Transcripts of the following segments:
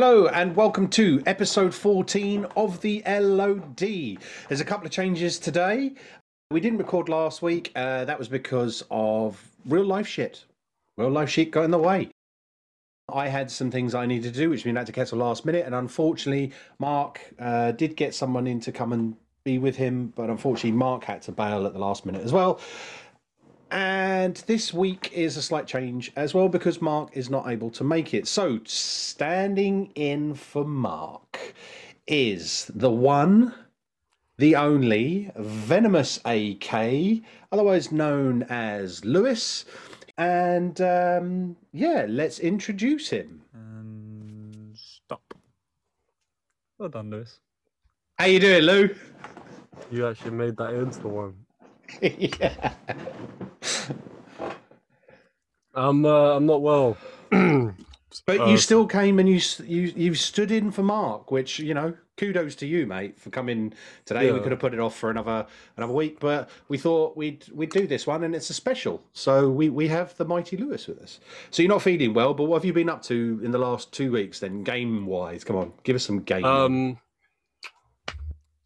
Hello and welcome to episode 14 of the LOD. There's a couple of changes today. We didn't record last week. Uh, that was because of real life shit. Real life shit got in the way. I had some things I needed to do, which meant I had to cancel last minute. And unfortunately, Mark uh, did get someone in to come and be with him, but unfortunately, Mark had to bail at the last minute as well. And this week is a slight change as well because Mark is not able to make it. So, standing in for Mark is the one, the only Venomous AK, otherwise known as Lewis. And um, yeah, let's introduce him. And stop. Well done, Lewis. How you doing, Lou? You actually made that into one. Yeah. I'm uh, I'm not well. But Uh, you still came and you you you stood in for Mark, which you know, kudos to you, mate, for coming today. We could have put it off for another another week, but we thought we'd we'd do this one, and it's a special. So we we have the mighty Lewis with us. So you're not feeling well, but what have you been up to in the last two weeks? Then game wise, come on, give us some game. Um.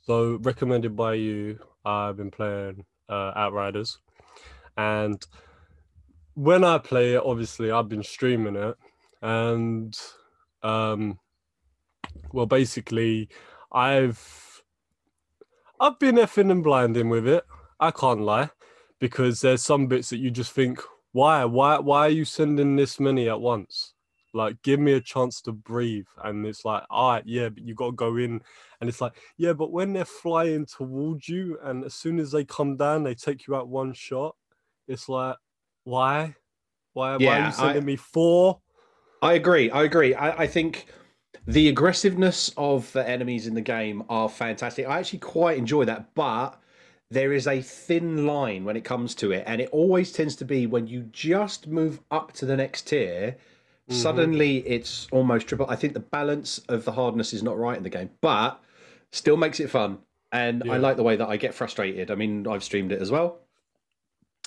So recommended by you, I've been playing uh, Outriders, and when I play it, obviously I've been streaming it, and um, well, basically, I've I've been effing and blinding with it. I can't lie, because there's some bits that you just think, why, why, why are you sending this many at once? Like, give me a chance to breathe. And it's like, all right, yeah, but you got to go in. And it's like, yeah, but when they're flying towards you, and as soon as they come down, they take you out one shot. It's like, why? Why, why are you sending I- me four? I agree. I agree. I, I think the aggressiveness of the enemies in the game are fantastic. I actually quite enjoy that, but there is a thin line when it comes to it, and it always tends to be when you just move up to the next tier. Suddenly, it's almost triple. I think the balance of the hardness is not right in the game, but still makes it fun. And I like the way that I get frustrated. I mean, I've streamed it as well.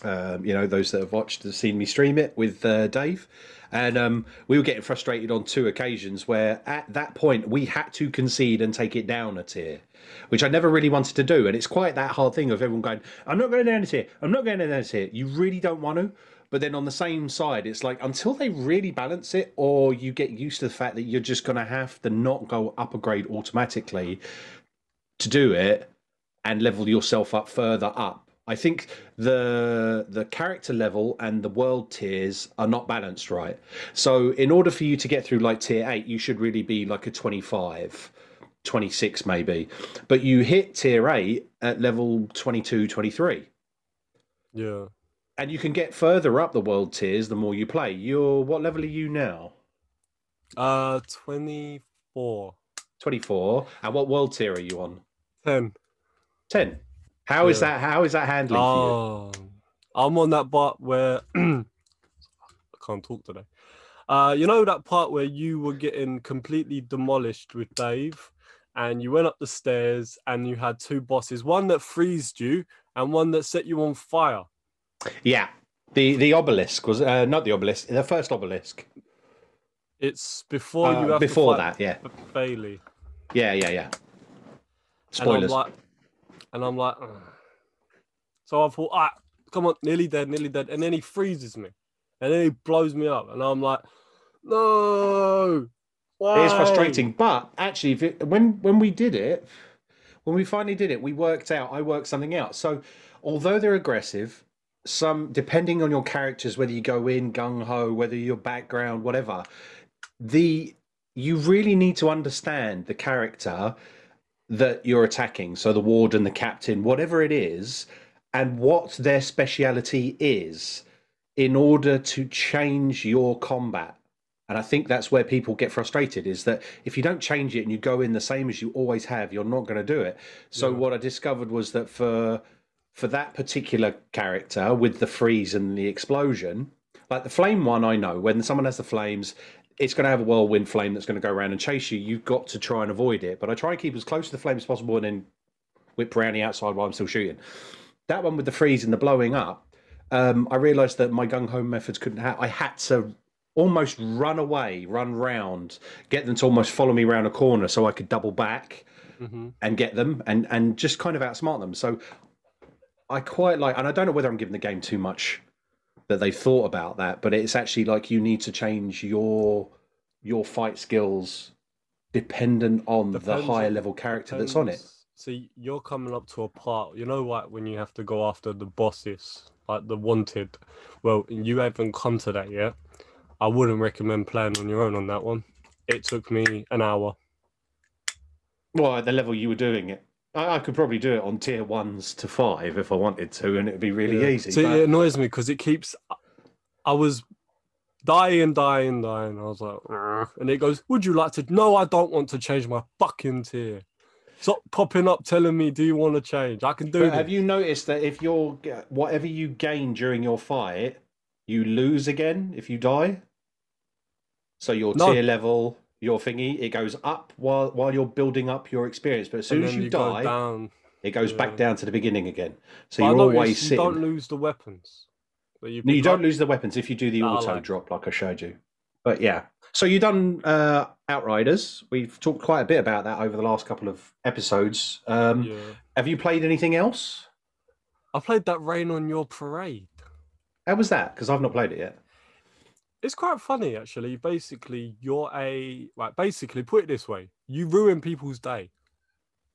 Um, you know, those that have watched have seen me stream it with uh, Dave, and um, we were getting frustrated on two occasions where at that point we had to concede and take it down a tier, which I never really wanted to do. And it's quite that hard thing of everyone going, "I'm not going down a tier. I'm not going down a tier." You really don't want to, but then on the same side, it's like until they really balance it, or you get used to the fact that you're just going to have to not go up a grade automatically to do it and level yourself up further up. I think the the character level and the world tiers are not balanced right. So in order for you to get through like tier 8, you should really be like a 25, 26 maybe. But you hit tier 8 at level 22, 23. Yeah. And you can get further up the world tiers the more you play. You're what level are you now? Uh, 24. 24. And what world tier are you on? 10. 10. How is Yeah. that how is that handling for you? Oh, I'm on that part where I can't talk today. Uh, you know that part where you were getting completely demolished with Dave, and you went up the stairs and you had two bosses, one that freezed you and one that set you on fire. Yeah. The the obelisk was uh, not the obelisk, the first obelisk. It's before you Uh, have before that, yeah. Bailey. Yeah, yeah, yeah. Spoilers. And I'm like, and I'm like, "Ugh." so I thought, ah, come on, nearly dead, nearly dead, and then he freezes me, and then he blows me up, and I'm like, no. Why? It is frustrating, but actually, if it, when when we did it, when we finally did it, we worked out. I worked something out. So, although they're aggressive, some depending on your characters, whether you go in gung ho, whether your background, whatever, the you really need to understand the character that you're attacking. So the warden, the captain, whatever it is, and what their speciality is, in order to change your combat. And I think that's where people get frustrated is that if you don't change it and you go in the same as you always have, you're not going to do it. So Yeah. what I discovered was that for for that particular character with the freeze and the explosion, like the flame one, I know when someone has the flames, it's going to have a whirlwind flame that's going to go around and chase you. You've got to try and avoid it. But I try and keep as close to the flame as possible and then whip around the outside while I'm still shooting. That one with the freeze and the blowing up, um, I realised that my gung ho methods couldn't. Ha- I had to almost run away, run round, get them to almost follow me around a corner so I could double back hmm and get them and and just kind of outsmart them. So I quite like, and I don't know whether I'm giving the game too much that they thought about that, but it's actually like you need to change your your fight skills dependent on the higher level character that's on it. Depends- See, you're coming up to a part, you know, what, when you have to go after the bosses, like the wanted. Well, you haven't come to that yet. I wouldn't recommend playing on your own on that one. It took me an hour. Well, at the level you were doing it, I, I could probably do it on tier ones to five if I wanted to, and it'd be really Yeah. easy. See, but- it annoys me because it keeps. I was dying, dying, dying. I was like, "Ugh." and it goes, "Would you like to?" No, I don't want to change my fucking tier. Stop popping up telling me, "Do you want to change?" I can do But this. have you noticed that if you're whatever you gain during your fight, you lose again if you die? So your No. tier level, your thingy, it goes up while while you're building up your experience. But as soon as you, go die, down. it goes back down to the beginning again. So But you're always you sitting. don't lose the weapons. that you No, you don't lose the weapons if you do the Ah, auto like- drop, like I showed you. But yeah, so you've done uh, Outriders. We've talked quite a bit about that over the last couple of episodes. Um, Yeah. Have you played anything else? I played that Rain on Your Parade. How was that? Because I've not played it yet. It's quite funny actually. Basically, you're a like basically put it this way, you ruin people's day.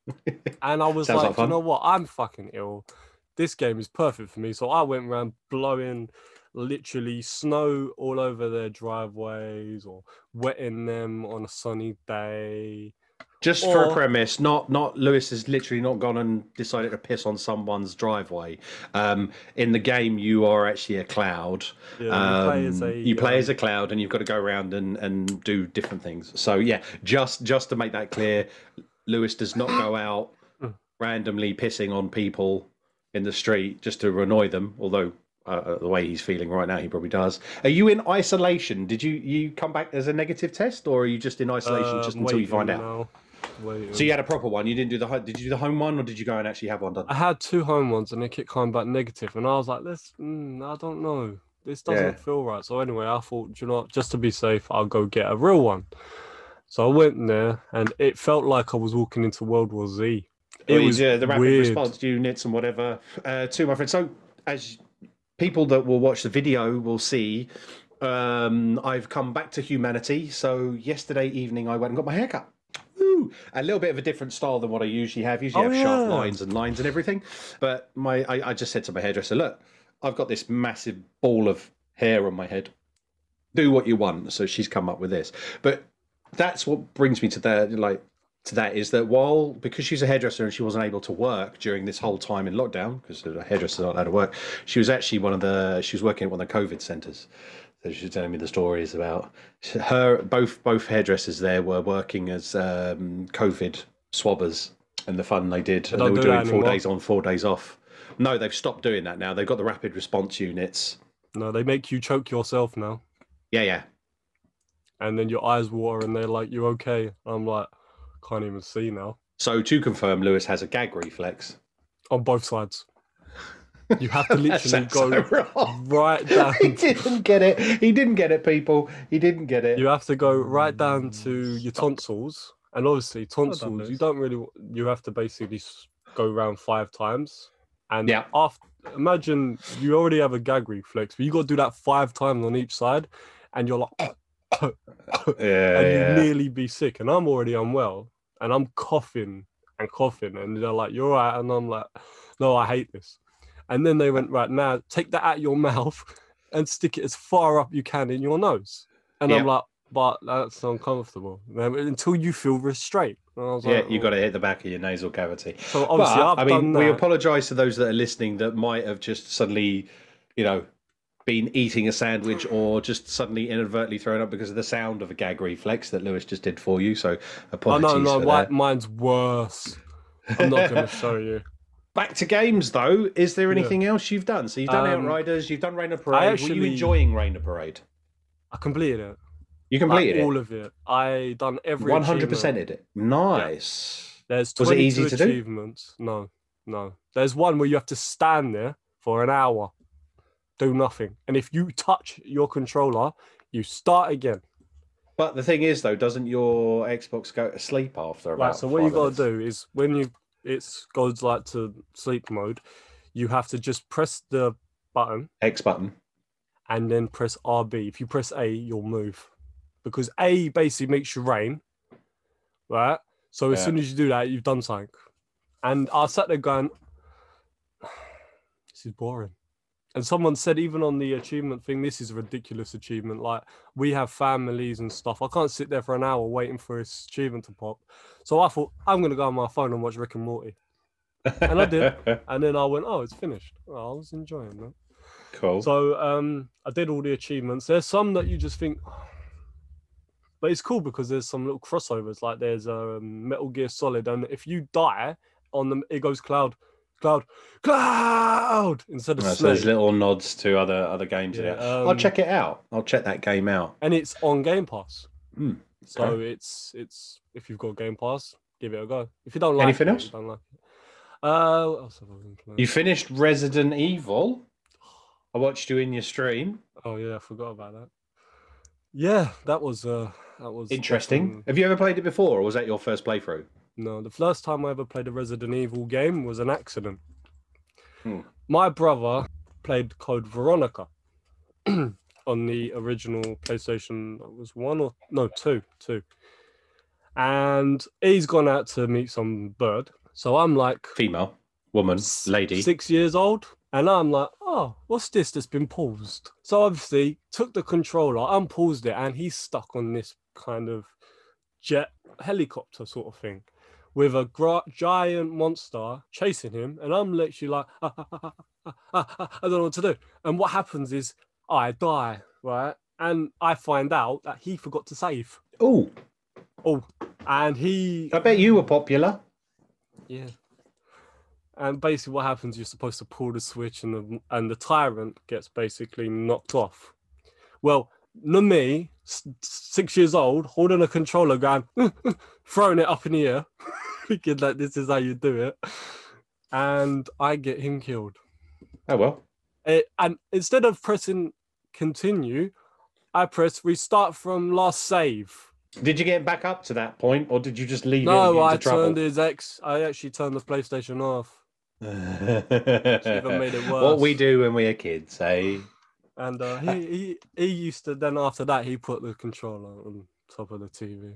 And I was Sounds like like, you know what? I'm fucking ill. This game is perfect for me. So I went around blowing literally snow all over their driveways or wetting them on a sunny day. Just for a premise, not not Lewis has literally not gone and decided to piss on someone's driveway. Um, in the game, you are actually a cloud. Yeah, you play as Um, a you play um, as a cloud, and you've got to go around and, and do different things. So yeah, just just to make that clear, Lewis does not go out randomly pissing on people in the street just to annoy them. Although uh, the way he's feeling right now, he probably does. Are you in isolation? Did you you come back as a negative test, or are you just in isolation uh, just until you find out? now, waiting. So you had a proper one. You didn't do the ho- did you do the home one or did you go and actually have one done? I had two home ones and they kept coming back negative, and I was like, "This, mm, I don't know. This doesn't Yeah. feel right." So anyway, I thought, "Do you know, what, just to be safe, I'll go get a real one. So I went there, and it felt like I was walking into World War Z. It Or was yeah, the rapid weird. response units and whatever. Uh, to my friends. So as people that will watch the video will see, um, I've come back to humanity. So yesterday evening I went and got my haircut. Woo! A little bit of a different style than what I usually have. Usually Oh, have sharp lines and lines and everything. But my I, I just said to my hairdresser, look, I've got this massive ball of hair on my head. Do what you want. So she's come up with this. But that's what brings me to that like to that is that while because she's a hairdresser and she wasn't able to work during this whole time in lockdown because the hairdresser's not allowed to work, she was actually one of the she was working at one of the COVID centres. So she was telling me the stories about her both both hairdressers there were working as um, COVID swabbers and the fun they did. And they don't were do doing four anymore. days on, four days off. No, they've stopped doing that now. They've got the rapid response units. No, they make you choke yourself now, Yeah, yeah. and then your eyes water, and they're like, "You're okay?" I'm like, "Can't even see now." So to confirm, Lewis has a gag reflex. On both sides, you have to literally go so right down. he didn't get it. He didn't get it, people. He didn't get it. You have to go right down to your tonsils, and obviously tonsils. you don't really. You have to basically go around five times, and Yeah. after imagine you already have a gag reflex, but you got to do that five times on each side, and you're like, yeah, and yeah. you nearly be sick. And I'm already unwell, and I'm coughing and coughing, and they're like, "You're right," and I'm like, "No, I hate this." And then they went, "Right now, take that out of your mouth and stick it as far up you can in your nose." And I'm like, "But that's uncomfortable." Until you feel restraint. And Yeah, like, you "Oh." got to hit the back of your nasal cavity. So obviously, but, I've I mean, we apologise to those that are listening that might have just suddenly, you know, been eating a sandwich or just suddenly inadvertently thrown up because of the sound of a gag reflex that Lewis just did for you. So apologies. Oh no, no, for that. mine's worse. I'm not going to show you. Back to games though. Is there Yeah. anything else you've done? So you've done Um, Outriders, you've done Rain of Parade. Were you actually- enjoying Rain of Parade? I completed it. You Like, completed all of it. I done every One hundred achievement. percent it. Nice. There's Was it easy to do? achievements. No, no. There's one where you have to stand there for an hour, do nothing. And if you touch your controller, You start again. But the thing is, though, doesn't your Xbox go to sleep after about? Right. So what you got to do is when you it's goes like to sleep mode, you have to just press the button X button. and then press RB. If you press A, you'll move because A basically makes you rain, right? So as Yeah. soon as you do that, you've done something. And I sat there going, "This is boring." And someone said, even on the achievement thing, this is a ridiculous achievement. Like we have families and stuff. I can't sit there for an hour waiting for this achievement to pop. So I thought I'm gonna go on my phone and watch Rick and Morty. And I did. And then I went, "Oh, it's finished." Oh, I was enjoying that. cool. So um, I did all the achievements. There's some that you just think, but it's cool because there's some little crossovers. Like there's um, Metal Gear Solid, and if you die on the it goes cloud, cloud, cloud instead of Right, so there's little nods to other other games in Yeah, it. I'll um, check it out. I'll check that game out. and it's on Game Pass. Hmm, So it's it's if you've got Game Pass, give it a go. If you don't like Anything it, else? you don't like it. Uh, what else have I been playing? You finished Resident Evil. I watched you in your stream. Oh yeah, I forgot about that. Yeah, that was uh, that was Interesting. Have you ever played it before, or was that your first playthrough? No, the first time I ever played a Resident Evil game was an accident. Hmm. My brother played Code Veronica on the original PlayStation. It was one or no two, two. And he's gone out to meet some bird. So I'm like Female, woman, s- lady. six years old, and I'm like, oh, what's this that's been paused? So obviously took the controller, unpaused it, and he's stuck on this kind of jet helicopter sort of thing with a gra- giant monster chasing him, and I'm literally like, ah, I don't know what to do. And what happens is I die, right? And I find out that he forgot to save. Oh, Oh, and he I bet you were popular. yeah. And basically, what happens? You're supposed to pull the switch, and the and the tyrant gets basically knocked off. Well, not me, six years old, holding a controller, going, throwing it up in the air, thinking that this is how you do it, and I get him killed. Oh well. It, and instead of pressing continue, I press restart from last save. Did you get back up to that point, or did you just leave it? No, I into turned his X. I actually turned the PlayStation off. trouble? made it What we do when we're kids, eh? And uh, he, he he used to then after that he put the controller on top of the TV.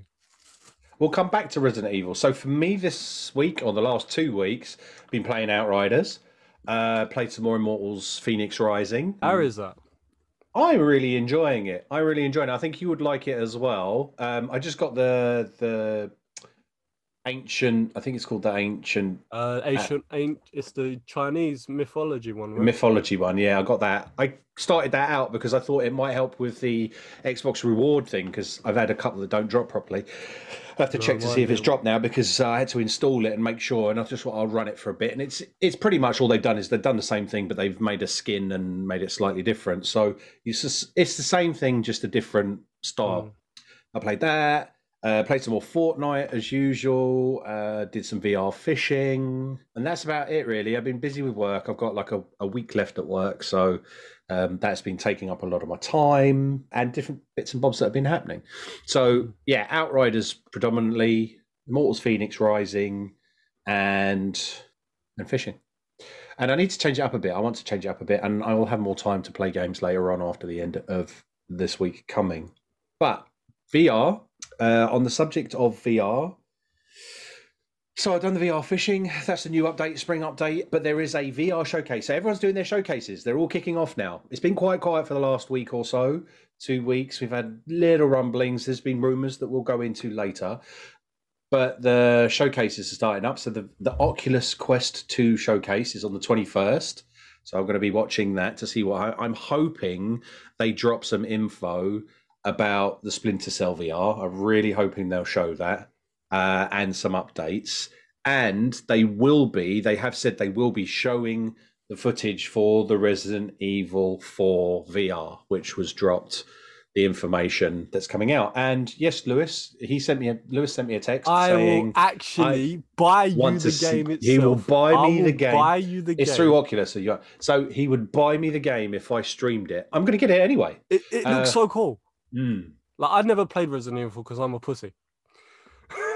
We'll come back to Resident Evil. So for me this week, or the last two weeks, been playing Outriders. Uh, played some more Immortals: Fenyx Rising. How is that? I'm really enjoying it. I really enjoy it. I think you would like it as well. Um, I just got the the ancient. I think it's called the ancient Uh, ancient ain't it's the Chinese mythology one, right? mythology one. Yeah, I got that. I started that out because I thought it might help with the Xbox reward thing because I've had a couple that don't drop properly. I have to No, check to see if it's dropped now because uh, I had to install it and make sure. And I just thought I'll run it for a bit. And it's it's pretty much all they've done is they've done the same thing, but they've made a skin and made it slightly different. So it's just, it's the same thing, just a different style. Mm. I played that. Uh, played some more Fortnite as usual. Uh, did some VR fishing, and that's about it. Really, I've been busy with work. I've got like a, a week left at work, so um, that's been taking up a lot of my time and different bits and bobs that have been happening. So yeah, Outriders predominantly, Immortals Fenyx Rising, and and fishing. And I need to change it up a bit. I want to change it up a bit, and I will have more time to play games later on after the end of this week coming. But VR, uh, on the subject of VR, so I've done the VR fishing. That's a new update, spring update. But there is a VR showcase. So everyone's doing their showcases. They're all kicking off now. It's been quite quiet for the last week or so, two weeks. We've had little rumblings. There's been rumours that we'll go into later. But the showcases are starting up. So the, the Oculus Quest 2 showcase is on the 21st. So I'm going to be watching that to see what I, I'm hoping they drop some info about the Splinter Cell VR. I'm really hoping they'll show that uh, and some updates. And they will be, they have said they will be showing the footage for the Resident Evil 4 VR, which was dropped, the information that's coming out. And yes, Lewis, he sent me a Lewis sent me a text I saying will actually buy you the to see- game itself. he will buy I me the game. Buy you the it's game. through Oculus. So, so he would buy me the game if I streamed it. I'm going to get it anyway. It, it looks uh, so cool. Mm. Like I never played Resident Evil because I'm a pussy.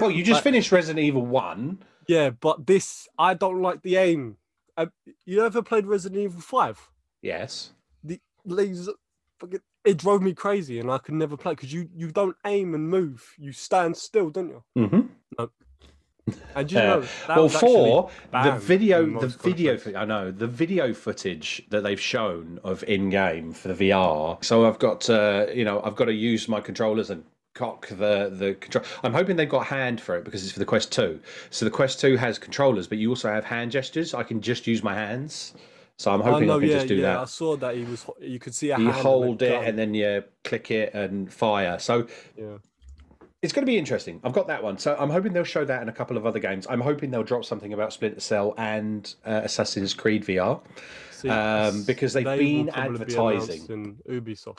Well, you just But- finished Resident Evil One. Yeah, but this I don't like the aim. Uh, you ever played Resident Evil Five? Yes. The laser, fucking, it drove me crazy, and I could never play because you you don't aim and move. You stand still, don't you? Mm-hmm. You Uh, know that well, for the video, in the video, countries. fo- I know the video footage that they've shown of in-game for the VR. So I've got, uh, you know, I've got to use my controllers and cock the the control. I'm hoping they've got hand for it because it's for the Quest Two. So the Quest Two has controllers, but you also have hand gestures. I can just use my hands. So I'm Oh hoping no, I can yeah, just do yeah. that. I saw that he was. You could see a you hand and a hold it gun. and then you click it and fire. So yeah. It's going to be interesting. I've got that one. So I'm hoping they'll show that in a couple of other games. I'm hoping they'll drop something about Splinter Cell and uh, Assassin's Creed VR. See, Um, because they've they been be advertising. announced in Ubisoft.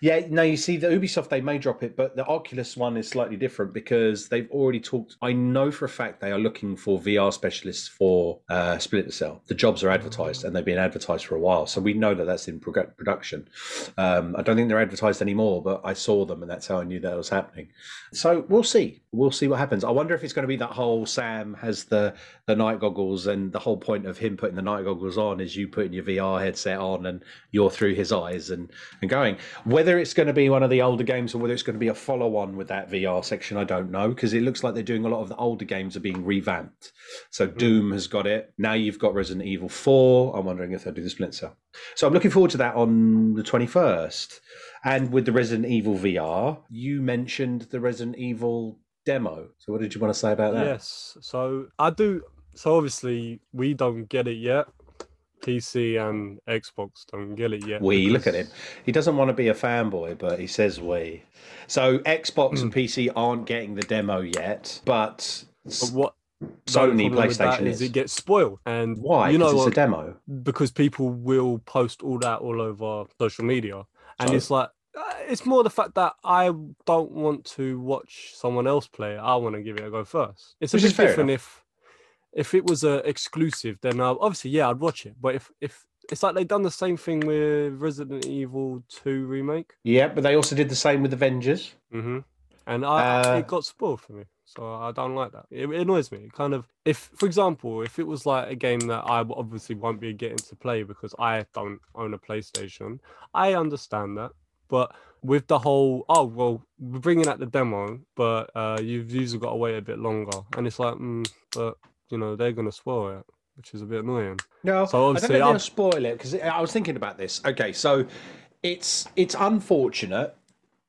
Yeah, no, you see, the Ubisoft they may drop it, but the Oculus one is slightly different because they've already talked. I know for a fact they are looking for VR specialists for uh, Splinter Cell. The jobs are advertised, and they've been advertised for a while, so we know that that's in production. Um, I don't think they're advertised anymore, but I saw them, and that's how I knew that was happening. So we'll see. We'll see what happens. I wonder if it's going to be that whole Sam has the the night goggles, and the whole point of him putting the night goggles on is you putting your VR headset on, and you're through his eyes and and going. Whether it's going to be one of the older games or whether it's going to be a follow on with that VR section, I don't know because it looks like they're doing a lot of the older games are being revamped. So hmm. Doom has got it. Now you've got Resident Evil 4. I'm wondering if they'll do the Splinter Cell. So I'm looking forward to that on the 21st. And with the Resident Evil VR, you mentioned the Resident Evil demo. So what did you want to say about that? Yes. So I do. So obviously we don't get it yet. PC and Xbox don't get it yet. We look at because- him. He doesn't want to be a fanboy, but he says we. So Xbox and PC aren't getting the demo yet, but But what Sony problem with that PlayStation is is. it gets spoiled, and Why? You know Because it's a demo. because people will post all that all over social media, and So? it's like uh, it's more the fact that I don't want to watch someone else play. it. I want to give it a go first. It's a Which is bit different enough. if if it was a exclusive. Then uh, obviously, yeah, I'd watch it. But if if it's like they've done the same thing with Resident Evil Two remake, Yeah, but they also did the same with Avengers. hmm and I Uh, it got spoiled for me. So I don't like that. It, it annoys me. It kind of, if, for example, if it was like a game that I obviously won't be getting to play because I don't own a PlayStation, I understand that. But with the whole, oh well, we're bringing out the demo, but uh, you've usually got to wait a bit longer, and it's like, mm, but you know they're gonna spoil it, which is a bit annoying. No, So I don't obviously I'll- they'll spoil it because I was thinking about this. Okay, so it's it's unfortunate.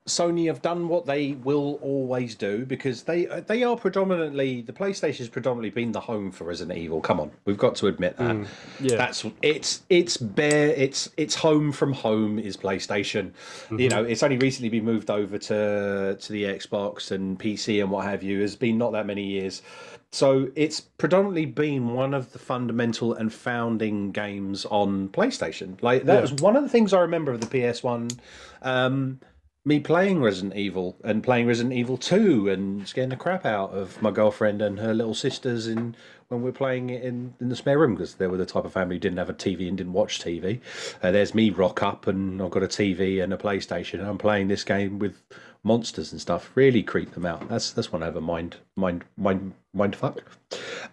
Sony have done what they will always do because they they are predominantly the PlayStation has predominantly been the home for Resident Evil. Come on, we've got to admit that. Mm, yeah. That's it's it's bare it's it's home from home is PlayStation. You Mm-hmm. know, it's only recently been moved over to to the Xbox and PC and what have you. Has been not that many years. So it's predominantly been one of the fundamental and founding games on PlayStation. Like that Yeah. was one of the things I remember of the PS1. Um, me playing Resident Evil and playing Resident Evil 2 and scaring the crap out of my girlfriend and her little sisters in when we are playing it in, in the spare room because they were the type of family who didn't have a TV and didn't watch TV. Uh, there's me rock up and I've got a TV and a PlayStation and I'm playing this game with monsters and stuff. Really creep them out. That's that's one I have a mind mind mind mind fuck.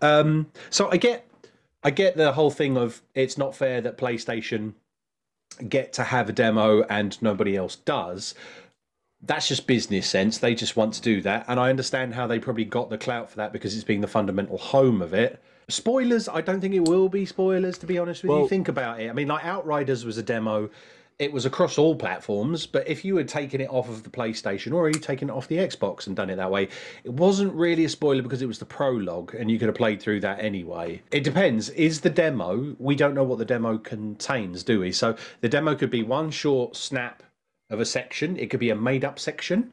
Um, so I get I get the whole thing of it's not fair that PlayStation get to have a demo and nobody else does. That's just business sense. They just want to do that. And I understand how they probably got the clout for that because it's being the fundamental home of it. Spoilers, I don't think it will be spoilers, to be honest with you. Think about it. I mean, like Outriders was a demo. It was across all platforms, but if you had taken it off of the PlayStation or you taken it off the Xbox and done it that way, it wasn't really a spoiler because it was the prologue and you could have played through that anyway. It depends. Is the demo, we don't know what the demo contains, do we? So the demo could be one short snap of a section, it could be a made up section.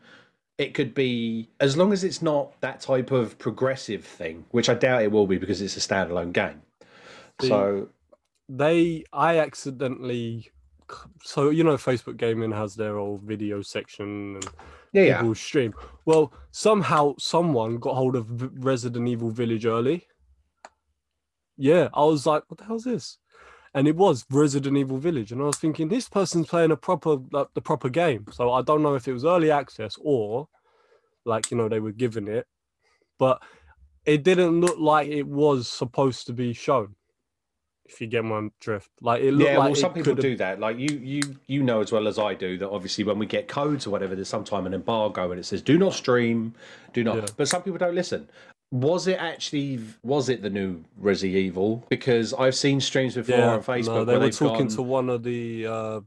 It could be, as long as it's not that type of progressive thing, which I doubt it will be because it's a standalone game. The- so, they i accidentally so you know facebook gaming has their old video section and yeah, yeah. people stream well somehow someone got hold of resident evil village early yeah i was like what the hell's this and it was Resident Evil Village, and I was thinking this person's playing a proper like, the proper game. So I don't know if it was early access or like you know they were giving it, but it didn't look like it was supposed to be shown. If you get my drift, like it looked yeah, like well, some people could've- do that. Like you, you, you know as well as I do that. Obviously, when we get codes or whatever, there's sometimes an embargo and it says "Do not stream, do not." Yeah. But some people don't listen. Was it actually? Was it the new Resi Evil? Because I've seen streams before Yeah, on Facebook no, they were talking gone- to one of the uh,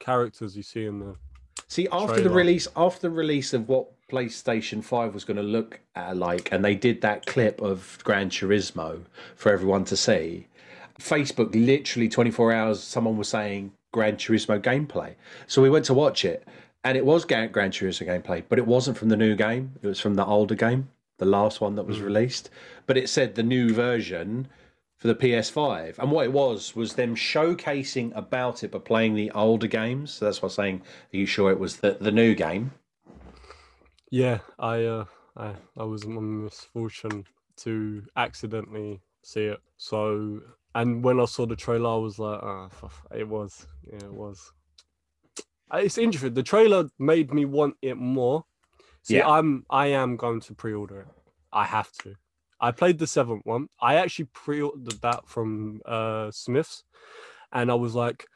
characters you see in the. See, after the release, after the release of what PlayStation Five was going to look at, like, and they did that clip of Gran Turismo for everyone to see. Facebook literally 24 hours, someone was saying Gran Turismo gameplay. So we went to watch it, and it was Gran, Turismo gameplay, but it wasn't from the new game. It was from the older game, the last one that was released. But it said the new version for the PS5. And what it was was them showcasing about it, but playing the older games. So that's why I'm saying, are you sure it was the, the new game? Yeah, I uh, I I was my misfortune to accidentally see it. So, and when I saw the trailer, I was like, ah, f- it was, yeah, it was. Uh, It's interesting. The trailer made me want it more. See, Yeah. I'm I am going to pre-order it. I have to. I played the seventh one. I actually pre-ordered that from uh Smiths, and I was like,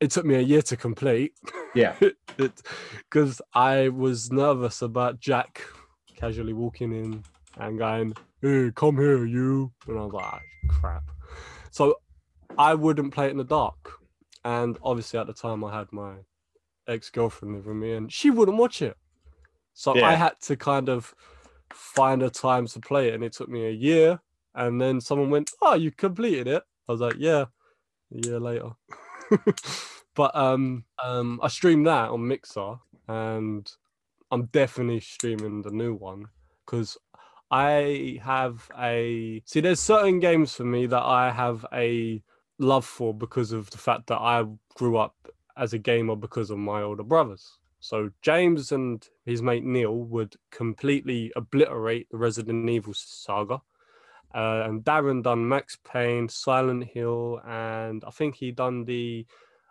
it took me a year to complete Yeah. because I was nervous about Jack casually walking in and going, "Hey, come here, you," and I was like, "Ah, "Crap." So I wouldn't play it in the dark, and obviously at the time I had my ex-girlfriend living with me, and she wouldn't watch it. So I had to kind of find a time to play it, and it took me a year. And then someone went, "Oh, you completed it." I was like, "Yeah." A year later. but um um I streamed that on Mixer and I'm definitely streaming the new one because I have a see there's certain games for me that I have a love for because of the fact that I grew up as a gamer because of my older brothers. So James and his mate Neil would completely obliterate the Resident Evil saga. Uh, and Darren done Max Payne, Silent Hill, and I think he done the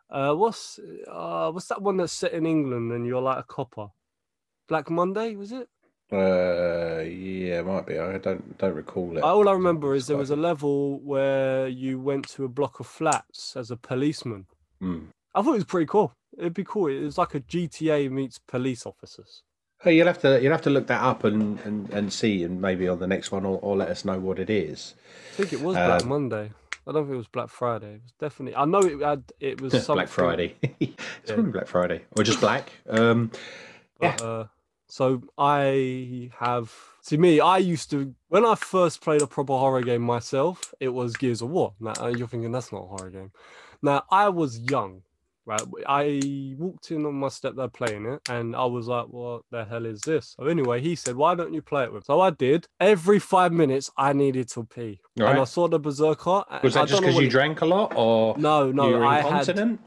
uh, what's uh, what's that one that's set in England and you're like a copper? Black Monday was it? Uh, yeah, it might be. I don't don't recall it. All I remember is there was a level where you went to a block of flats as a policeman. Hmm. I thought it was pretty cool. It'd be cool. It was like a GTA meets police officers. Hey, you'll have to you'll have to look that up and, and, and see, and maybe on the next one, or, or let us know what it is. I think it was Black Um, Monday. I don't think it was Black Friday. It was definitely. I know it had. It was something, Black Friday. it's Yeah. probably Black Friday, or just black. Um, But, uh, so I have. See me. I used to when I first played a proper horror game myself. It was Gears of War. Now you're thinking that's not a horror game. Now I was young, right? I walked in on my stepdad playing it, and I was like, "What the hell is this?" So anyway, he said, "Why don't you play it with?" So I did. Every five minutes, I needed to pee, and I saw the Berserker. was that just because you it- drank a lot, or No, no, I had.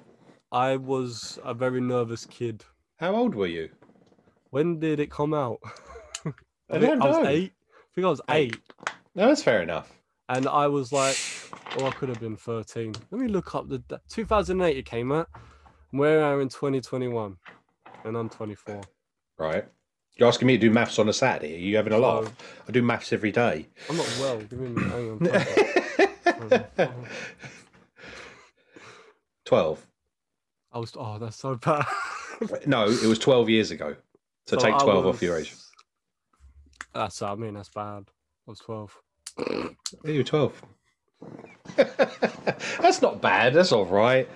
I was a very nervous kid. How old were you? When did it come out? I think don't I was eight. I think I was Eight. No, that's fair enough. and I was like, oh, I could have been 13. Let me look up the 2008 it came out. We're now in 2021, and I'm 24. Right. You're asking me to do maths on a Saturday. Are you having a laugh? I do maths every day. I'm not well. Give me. Hang on. Twelve. I was. Oh, that's so bad. No, it was twelve years ago. So, take I twelve off your age. That's. I mean, that's bad. I was 12. Yeah, you're twelve. that's not bad. That's all right.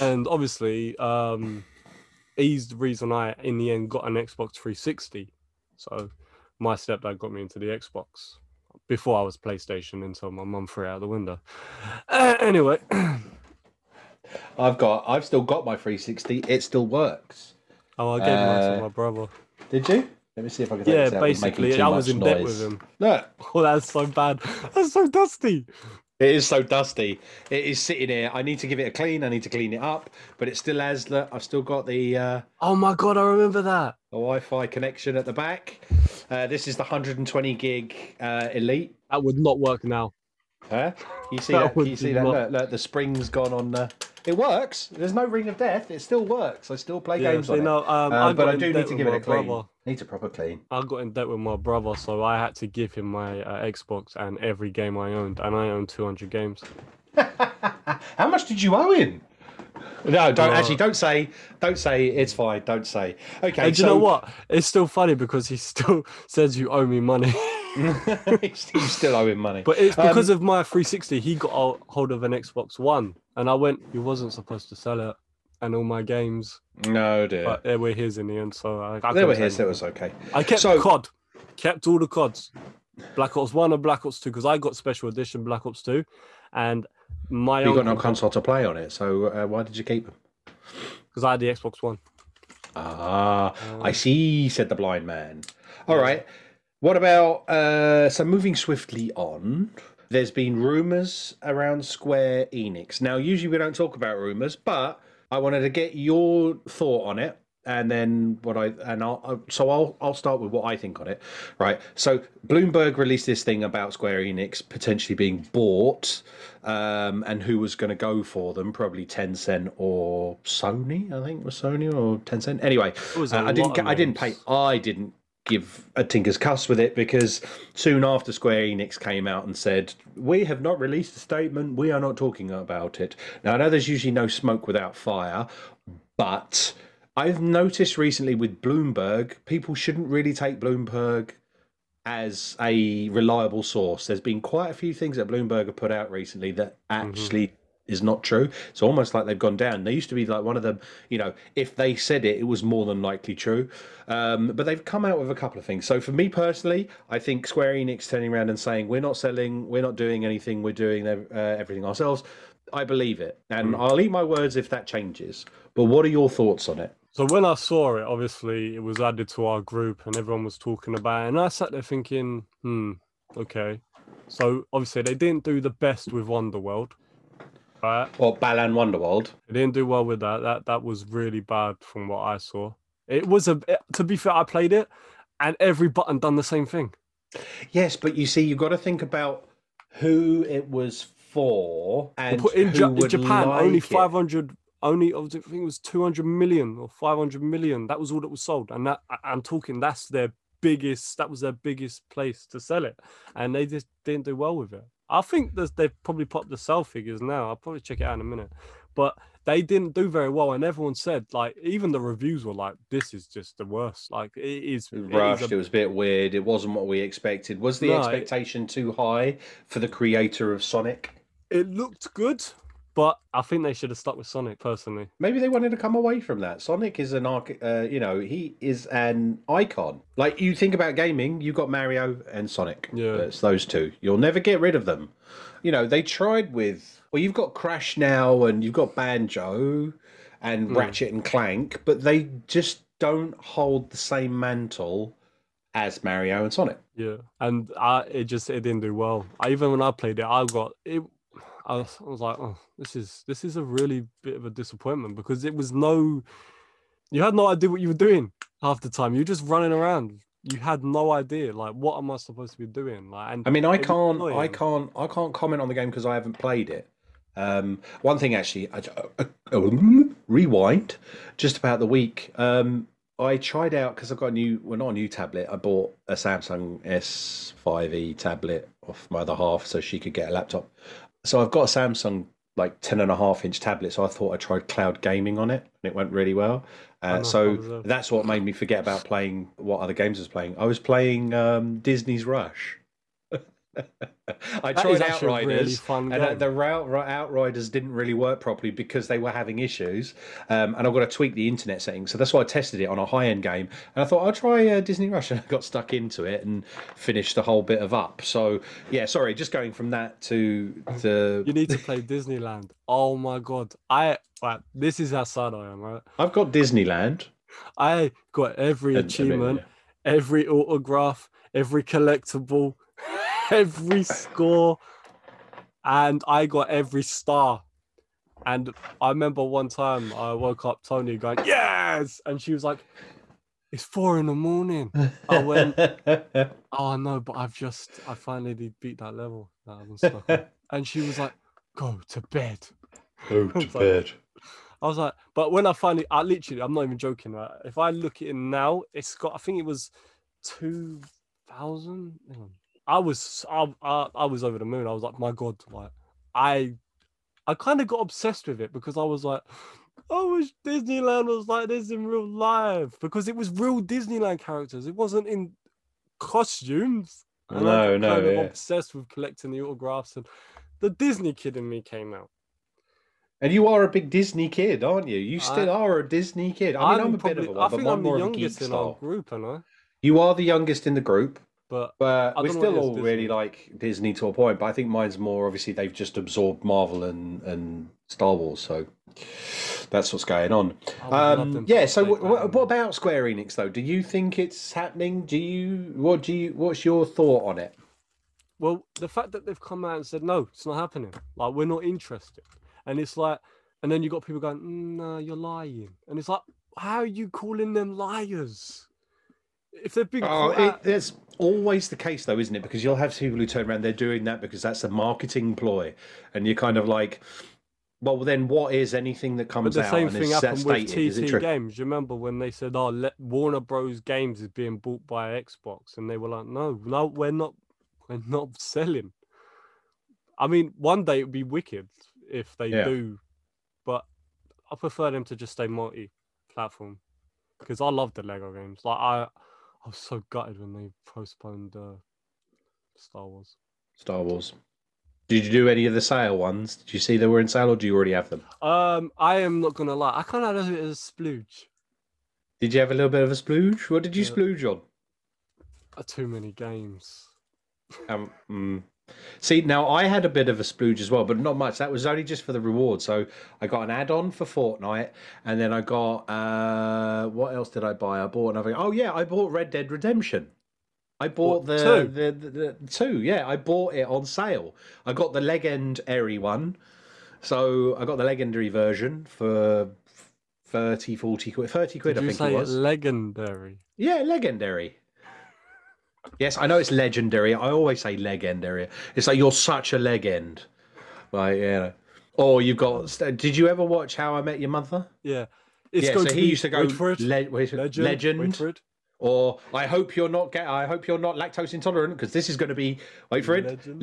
And obviously, um, he's the reason I, in the end, got an Xbox 360. So my stepdad got me into the Xbox before I was PlayStation until my mum threw it out the window. Uh, anyway, I've got. I've still got my 360. It still works. Oh, I gave mine Uh, to my brother. Did you? Let me see if I can. take Yeah, basically, I was in debt with him. Look, Oh, that's so bad. That's so dusty. it is so dusty. It is sitting here. I need to give it a clean. I need to clean it up, but it still has the. I've still got the. Uh, Oh my god, I remember that. The Wi-Fi connection at the back. Uh, this is the 120 gig uh, Elite. That would not work now. Huh? You see That that? You see that? Look, look, the spring's gone on. Uh, it works. There's no ring of death. It still works. I still play Yeah, games on it. no, um, Uh, I but I do need to give it a clean. brother. Needs a proper clean. I got in debt with my brother, so I had to give him my uh, Xbox and every game I owned, and I owned 200 games. How much did you owe him? No, don't Uh, actually. Don't say. Don't say. It's fine. Don't say. Okay. And so you know what? It's still funny because he still says you owe me money, you still owing money. but it's Um, because of my 360. He got a hold of an Xbox One, and I went. He wasn't supposed to sell it, and all my games, no, dear. but they were his in the end. So I, I they were his. That nothing. was okay. I kept So- COD, kept all the CODs, Black Ops One and Black Ops Two, because I got Special Edition Black Ops Two, and my You got no console to play on it, so uh, why did you keep them? because I had the Xbox One. Ah, I Um, see, said the blind man. All right. What about uh so moving swiftly on? There's been rumors around Square Enix. Now, usually we don't talk about rumors, but I wanted to get your thought on it and then what I and I'll so I'll I'll start with what I think on it. Right. So Bloomberg released this thing about Square Enix potentially being bought um and who was going to go for them, probably Tencent or Sony, I think was Sony or Tencent. Anyway, uh, I didn't lot get, of I didn't pay. I didn't give a tinker's cuss with it because soon after Square Enix came out and said, We have not released a statement, we are not talking about it. Now, I know there's usually no smoke without fire, but I've noticed recently with Bloomberg, people shouldn't really take Bloomberg as a reliable source. There's been quite a few things that Bloomberg have put out recently that mm-hmm. actually is not true. It's almost like they've gone down. They used to be like one of them, you know, if they said it, it was more than likely true. Um, but they've come out with a couple of things. So for me personally, I think Square Enix turning around and saying, we're not selling, we're not doing anything, we're doing uh, everything ourselves. I believe it. And I'll eat my words if that changes. But what are your thoughts on it? So when I saw it, obviously it was added to our group and everyone was talking about it. And I sat there thinking, hmm, okay. So obviously they didn't do the best with Wonderworld. Right? Or Balan Wonderworld? They didn't do well with that. That that was really bad from what I saw. It was a it- to be fair, I played it and every button done the same thing. Yes, but you see, you've got to think about who it was for and But in, who Ja- in would Japan, like only 500, only I think it was 200 million or 500 million. That was all that was sold. And that I'm talking, that's their biggest, that was their biggest place to sell it. And they just didn't do well with it. I think that they've probably popped the sell figures now. I'll probably check it out in a minute. But they didn't do very well. And everyone said, like, even the reviews were like, this is just the worst. Like, it is. It it was is rushed. a- It was a bit weird. It wasn't what we expected. Was the No, it- expectation too high for the creator of Sonic? it looked good, but I think they should have stuck with Sonic personally. Maybe they wanted to come away from that. Sonic is an arc, uh, you know, he is an icon. Like you think about gaming, you've got Mario and Sonic. Yeah. it's those two. You'll never get rid of them. You know, they tried with. Well, you've got Crash now, and you've got Banjo, and Hmm. Ratchet and Clank, but they just don't hold the same mantle as Mario and Sonic. Yeah, and I it just it didn't do well. I, even when I played it, I got it. I was, I was like, oh, this is this is a really bit of a disappointment because it was no, you had no idea what you were doing half the time. You were just running around. You had no idea, like, what am I supposed to be doing? Like, and I mean, I can't, I can't, I can't comment on the game because I haven't played it. Um, one thing actually, I, uh, uh, rewind, just about the week. Um, I tried out because I've got a new, well, not a new tablet. I bought a Samsung S5e tablet off my other half so she could get a laptop. So I've got a Samsung like 10 and a half inch tablet. So I thought I tried cloud gaming on it and it went really well. Uh, so that? that's what made me forget about playing what other games I was playing. I was playing um, Disney's Rush. I That tried is actually a Outriders, really and uh, the route, Outriders didn't really work properly because they were having issues. Um, and I've got to tweak the internet settings, so that's why I tested it on a high-end game. And I thought I'll try uh, Disney Rush, and I got stuck into it and finished the whole bit of up. So yeah, sorry, just going from that to the. you need to play Disneyland. Oh my god, I this is how sad I am. Right, I've got Disneyland. I got every achievement. yeah. every autograph, every collectible, every score, and I got every star. And I remember one time I woke up Tony going, Yes! And she was like, It's four in the morning. I went, oh no, but I've just, I finally beat that level that I was stuck on. And she was like, go to bed. Go to like- bed. I was like, but when I finally, I literally, I'm not even joking. Right? If I look at it now, it's got, I think it was 2000. Hang on. I was, I, I, I was over the moon. I was like, my God, like, I, I kind of got obsessed with it because I was like, I wish Disneyland was like this in real life because it was real Disneyland characters. It wasn't in costumes. And I No, no, kind of yeah. obsessed with collecting the autographs and the Disney kid in me came out. And you are a big Disney kid, aren't you? You still are a Disney kid. I mean, I'm, a bit of a probably- one, I think I'm I'm the more of a geek youngest in our group, and I. You are the youngest in the group, But but we're still all is, really like Disney to a point. But I think mine's more obviously they've just absorbed Marvel and, and Star Wars, so that's what's going on. Love Um, yeah. So, update what, what, what about Square Enix though? Do you think it's happening? Do you what do you what's your thought on it? well, the fact that they've come out and said no, it's not happening. Like we're not interested, and it's like, and then you got people going, mm, "No, you're lying," and it's like, how are you calling them liars? If they've been Oh, caught it, that's always the case, though, isn't it? Because you'll have people who turn around, they're doing that because that's a marketing ploy, and you're kind of like, well, then what is anything that But comes the out same and thing happened with TT? Games. You remember when they said, "Oh, let, Warner Bros. Games is being bought by Xbox," and they were like, "No, no, we're not, we're not selling." I mean, one day it would be wicked if they Yeah. do, but I prefer them to just stay multi-platform because I love the Lego games. Like I, I was so gutted when they postponed uh, Star Wars. Star Wars. Did you do any of the sale ones? Did you see they were in sale, or do you already have them? Um, I am not gonna lie, I kind of have it as a splooge. Did you have a little bit of a splooge? What did you Yeah. splooge on? Uh, Too many games. Um, mm. See, now I had a bit of a splooge as well, but not much. That was only just for the reward. So I got an add-on for Fortnite, and then I got uh, what else did I buy? I bought another. Oh yeah, I bought Red Dead Redemption. I bought What, the, two? the, the the two. Yeah, I bought it on sale. I got the legendary one, so I got the legendary version for 30, 40 quid. Thirty quid, Did I you think say it was. legendary? Yeah, legendary. Yes, I know it's legendary. I always say legendary. It's like you're such a legend. Like, yeah. Or you've got. Did you ever watch How I Met Your Mother? Yeah. It's yeah, going so to he used to go wait for it, le- legend, legend, wait for it, or I hope you're not. Ga- I hope you're not lactose intolerant because this is going to be. Wait for it. Legend.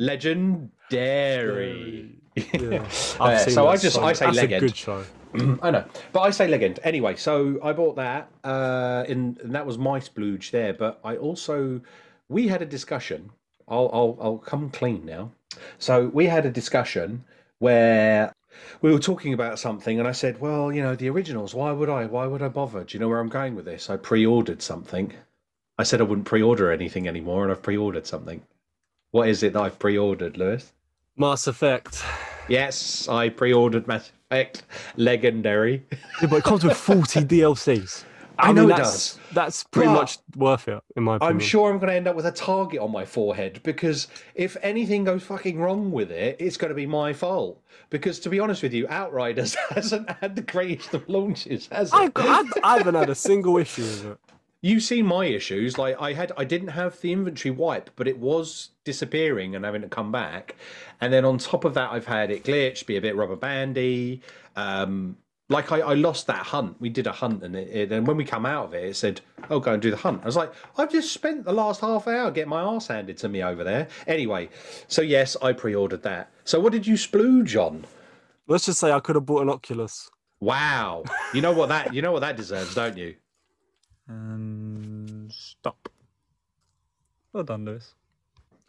Legendary. Yeah. Uh, so I just- I say That's legend. a good show. I know, but I say legend anyway. So I bought that, uh, in, and that was my splooge there. But I also, we had a discussion. I'll, I'll, I'll come clean now. So we had a discussion where we were talking about something, and I said, "Well, you know, the originals. Why would I? Why would I bother? Do you know where I'm going with this? I pre-ordered something. I said I wouldn't pre-order anything anymore, and I've pre-ordered something. What is it that I've pre-ordered, Lewis? Mass Effect. Yes, I pre-ordered Mass Effect Legendary. Yeah, but it comes with 40 DLCs. I know it that's, That's pretty But much worth it, in my opinion. I'm sure I'm going to end up with a target on my forehead because if anything goes fucking wrong with it, it's going to be my fault. Because to be honest with you, Outriders hasn't had the greatest of launches, has it? I, I, I haven't had a single issue with it. You've seen my issues. Like I had, I didn't have the inventory wipe, but it was disappearing and having to come back. And then on top of that, I've had it glitch, be a bit rubber bandy. Um, like I, I lost that hunt. We did a hunt, and it, it, and when we come out of it, it said, "Oh, go and do the hunt." I was like, "I've just spent the last half hour getting my arse handed to me over there." Anyway, so yes, I pre-ordered that. So what did you splooge on? Let's just say I could have bought an Oculus. Wow, you know what that you know what that deserves, don't you? And stop. Well done, Lewis.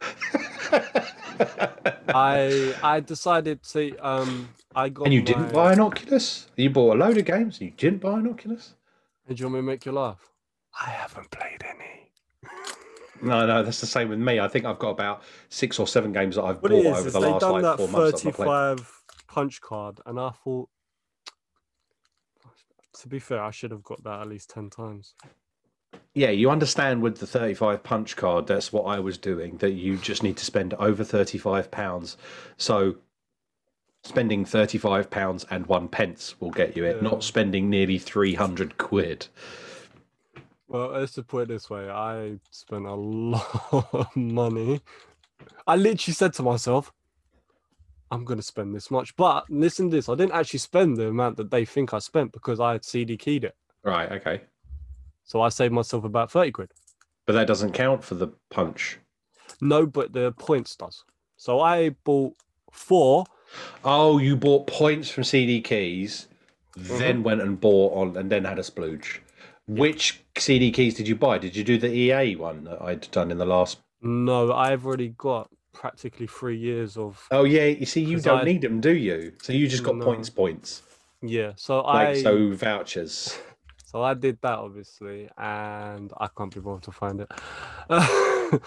I I decided to um I got And you my... didn't buy an Oculus? You bought a load of games and you didn't buy an Oculus? Hey, Do you want me to make you laugh? I haven't played any. No, no, that's the same with me. I think I've got about six or seven games that I've What bought is, over is the last done like that four months. I've played. 35 punch card, and I thought, to be fair, I should have got that at least 10 times. Yeah, you understand with the 35 punch card, that's what I was doing, that you just need to spend over 35 pounds. So spending 35 pounds and one pence will get you it, Yeah. not spending nearly 300 quid. Well, let's just put it this way. I spent a lot of money. I literally said to myself, I'm going to spend this much. But listen to this. I didn't actually spend the amount that they think I spent because I had CD keyed it. Right. Okay. So I saved myself about 30 quid. But that doesn't count for the punch. No, but the points does. So I bought four. Oh, you bought points from CD keys, mm-hmm. then went and bought on, and then had a splooge. Which CD keys did you buy? Did you do the EA one that I'd done in the last? No, I've already got practically three years of. Oh yeah, you see, you don't I- need them, do you? So you just got No. points, points, Yeah. So like I. so vouchers. So I did that obviously, and I can't be bothered to find it.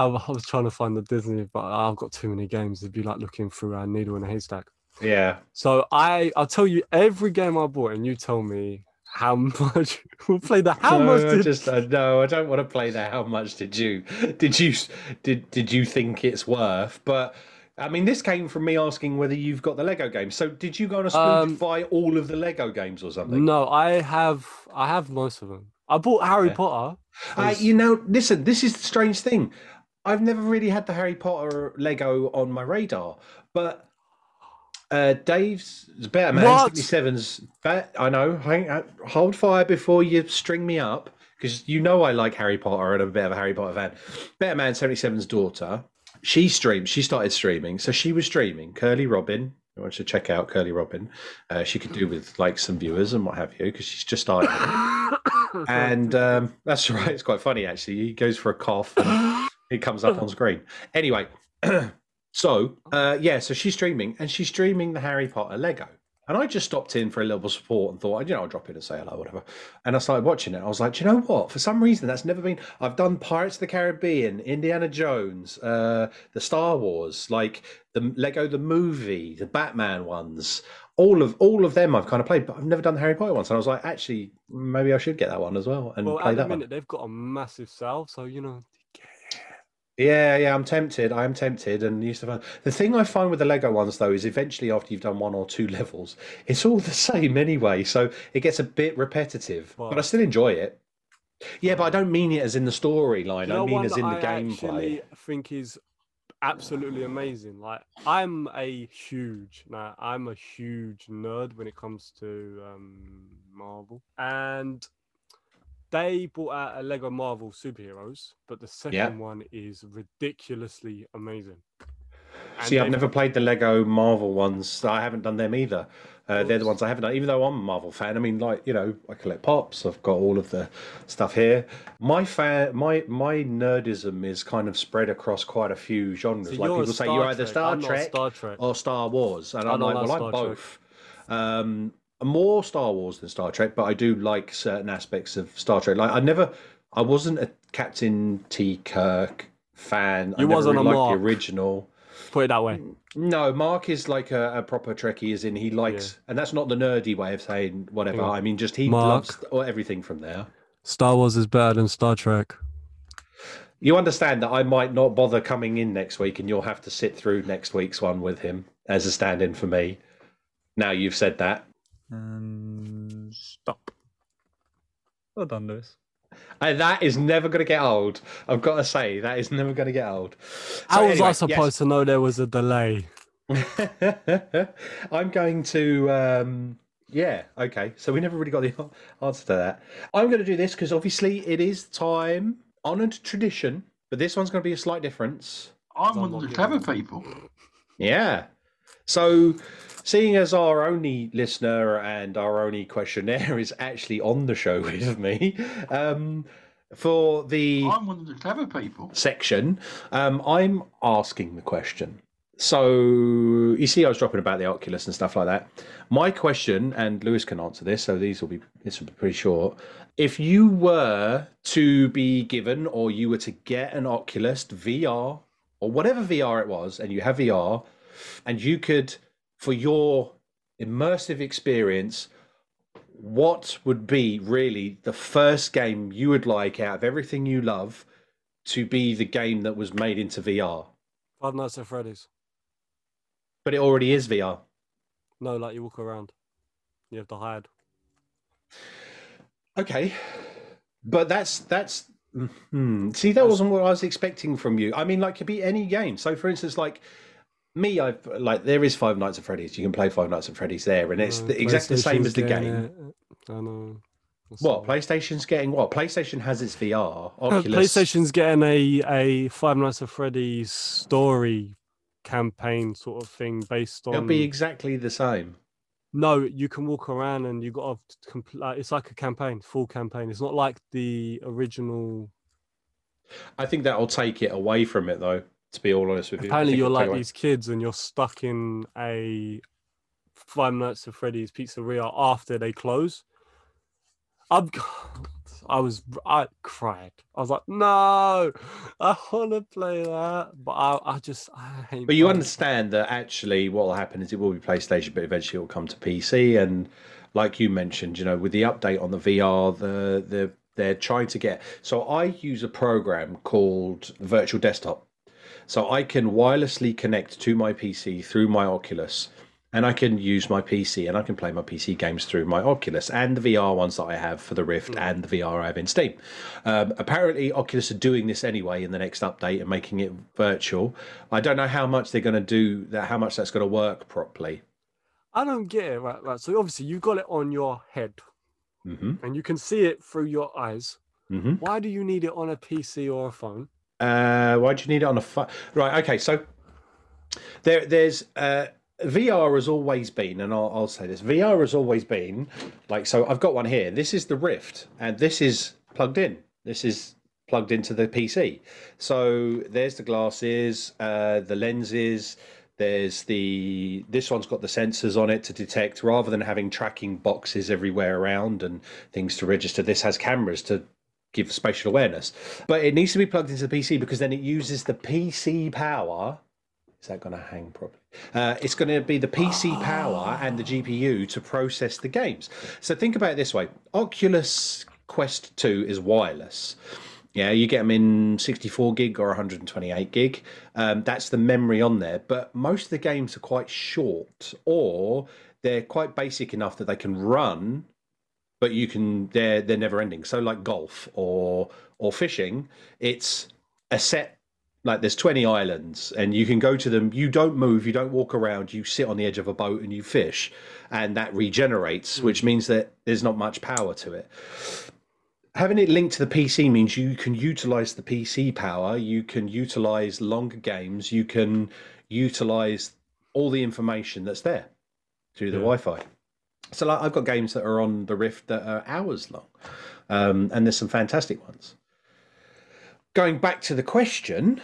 I, I was trying to find the Disney, but I've got too many games. It'd be like looking through a needle in a haystack. Yeah. So I, I'll tell you every game I bought, and you tell me how much we'll play the how no, much I just uh, no, I don't want to play that. How much did you did you did did you think it's worth? But I mean, this came from me asking whether you've got the Lego games. So did you go on a Um, buy all of the Lego games or something? No, I have, I have most of them. I bought Harry Yeah. Potter. Uh, you know, listen, this is the strange thing. I've never really had the Harry Potter Lego on my radar, but uh, Dave's Better Man What? 67's. Bet, I know. Hang, uh, hold fire before you string me up, because you know I like Harry Potter and I'm a bit of a Harry Potter fan. Better Man 77's daughter, she streamed. She started streaming, so she was streaming. Curly Robin. I want you to check out Curly Robin. Uh, she could do with like some viewers and what have you, because she's just started. and um, that's right. It's quite funny actually. He goes for a cough and it comes up on screen. Anyway, so uh, yeah, so she's streaming and she's streaming the Harry Potter Lego. And I just stopped in for a little bit of support and thought, you know, I'll drop in and say hello, whatever. And I started watching it. I was like, do you know what? For some reason, that's never been. I've done Pirates of the Caribbean, Indiana Jones, uh, the Star Wars, like the Lego the movie, the Batman ones. All of all of them I've kind of played, but I've never done the Harry Potter ones. And I was like, actually, maybe I should get that one as well and well, play at the that one. they've got a massive sale, so you know. Yeah, yeah, I'm tempted. I am tempted, and used to find the thing I find with the Lego ones though is eventually after you've done one or two levels, it's all the same anyway, so it gets a bit repetitive. But I still enjoy it. Yeah, but I don't mean it as in the storyline. You I mean as in the I gameplay. actually think is absolutely amazing. Like I'm a huge now I'm a huge nerd when it comes to um, Marvel, and they brought out a Lego Marvel superheroes, but the second Yeah. one is ridiculously amazing. And See, I've never played the Lego Marvel ones. I haven't done them either. Uh, they're the ones I haven't done, even though I'm a Marvel fan. I mean, like you know, I collect pops. I've got all of the stuff here. My fan, my my nerdism is kind of spread across quite a few genres. So like people say, Star you're either Star I'm Trek, Star Trek. or Star Wars, and I I'm like, like well, I'm Star Trek. both. Um, more Star Wars than Star Trek, but I do like certain aspects of Star Trek. Like I never, I wasn't a Captain T. Kirk fan. I You never wasn't really a liked the Mark. original. Put it that way. No, Mark is like a, a proper Trekkie, as in he likes, and that's not the nerdy way of saying whatever. I mean, just he Mark. loves all- everything from there. Star Wars is better than Star Trek. You understand that I might not bother coming in next week, and you'll have to sit through next week's one with him as a stand-in for me. Now you've said that, And stop. Well done, Lewis. and that is never going to get old. I've got to say that is never going to get old. So How was anyway, I yes. supposed to know there was a delay? I'm going to. Um, yeah, okay. So we never really got the answer to that. I'm going to do this because obviously it is time honoured tradition, but this one's going to be a slight difference. I'm I'm one of the clever people. Yeah. So, seeing as our only listener and our only questionnaire is actually on the show with me, um, for the I'm one of the clever people. section, um, I'm asking the question. So you see, I was dropping about the Oculus and stuff like that. My question, and Lewis can answer this, so these will be this will be pretty short. If you were to be given, or you were to get an Oculus VR, or whatever VR it was, and you have VR, and you could, for your immersive experience, what would be really the first game you would like out of everything you love to be the game that was made into VR? Five Nights at Freddy's. But it already is VR. No, like you walk around. You have to hide. Okay. but that's that's hmm. see that wasn't what I was expecting from you. I mean, like could be any game. So, for instance, like me, I've like there is Five Nights at Freddy's. You can play Five Nights at Freddy's there, and it's Uh, the, exactly the same as the game. it. I know. That's What. PlayStation's getting? What PlayStation has its VR. Uh, PlayStation's getting a a Five Nights at Freddy's story campaign sort of thing based on. It'll be exactly the same. No, you can walk around and you got to compl- It's like a campaign, full campaign. It's not like the original. I think that'll take it away from it, though. To be all honest with you, Apparently, you're like these kids and you're stuck in a Five Nights at Freddy's pizzeria after they close. I'm, I was, I cried. I was like, no, I want to play that, but I, I just, I hate. But you understand that actually what will happen is it will be PlayStation, but eventually it will come to PC. And like you mentioned, you know, with the update on the VR, the the they're trying to get. So I use a program called Virtual Desktop. So I can wirelessly connect to my PC through my Oculus, and I can use my PC and I can play my PC games through my Oculus and the VR ones that I have for the Rift and the VR I have in Steam. Um, apparently, Oculus are doing this anyway in the next update and making it virtual. I don't know how much they're going to do that, how much that's going to work properly. I don't get it. Right, right. So obviously, you've got it on your head hmm and you can see it through your eyes. hmm Why do you need it on a PC or a phone? Uh, why do you need it on a phone? Right. Okay. So there, there's uh, VR has always been, and I'll, I'll say this: VR has always been like. So I've got one here. This is the Rift, and this is plugged in. This is plugged into the PC. So there's the glasses, uh, the lenses. There's the this one's got the sensors on it to detect rather than having tracking boxes everywhere around and things to register. This has cameras to give spatial awareness. But it needs to be plugged into the PC because then it uses the PC power. Is that going to hang properly? Uh, it's going to be the PC power and the GPU to process the games. So think about it this way Oculus Quest 2 is wireless. Yeah, you get them in 64 gig or 128 gig. Um, that's the memory on there. But most of the games are quite short or they're quite basic enough that they can run but you can they're they're never ending. So like golf or or fishing it's a set like there's 20 islands and you can go to them. You don't move you don't walk around you sit on the edge of a boat and you fish and that regenerates hmm. which means that there's not much power to it. Having it linked to the pc means you can utilize the pc power you can utilize longer games you can utilize all the information that's there through the Yeah. wi-fi so like I've got games that are on the Rift that are hours long, um, and there's some fantastic ones. Going back to the question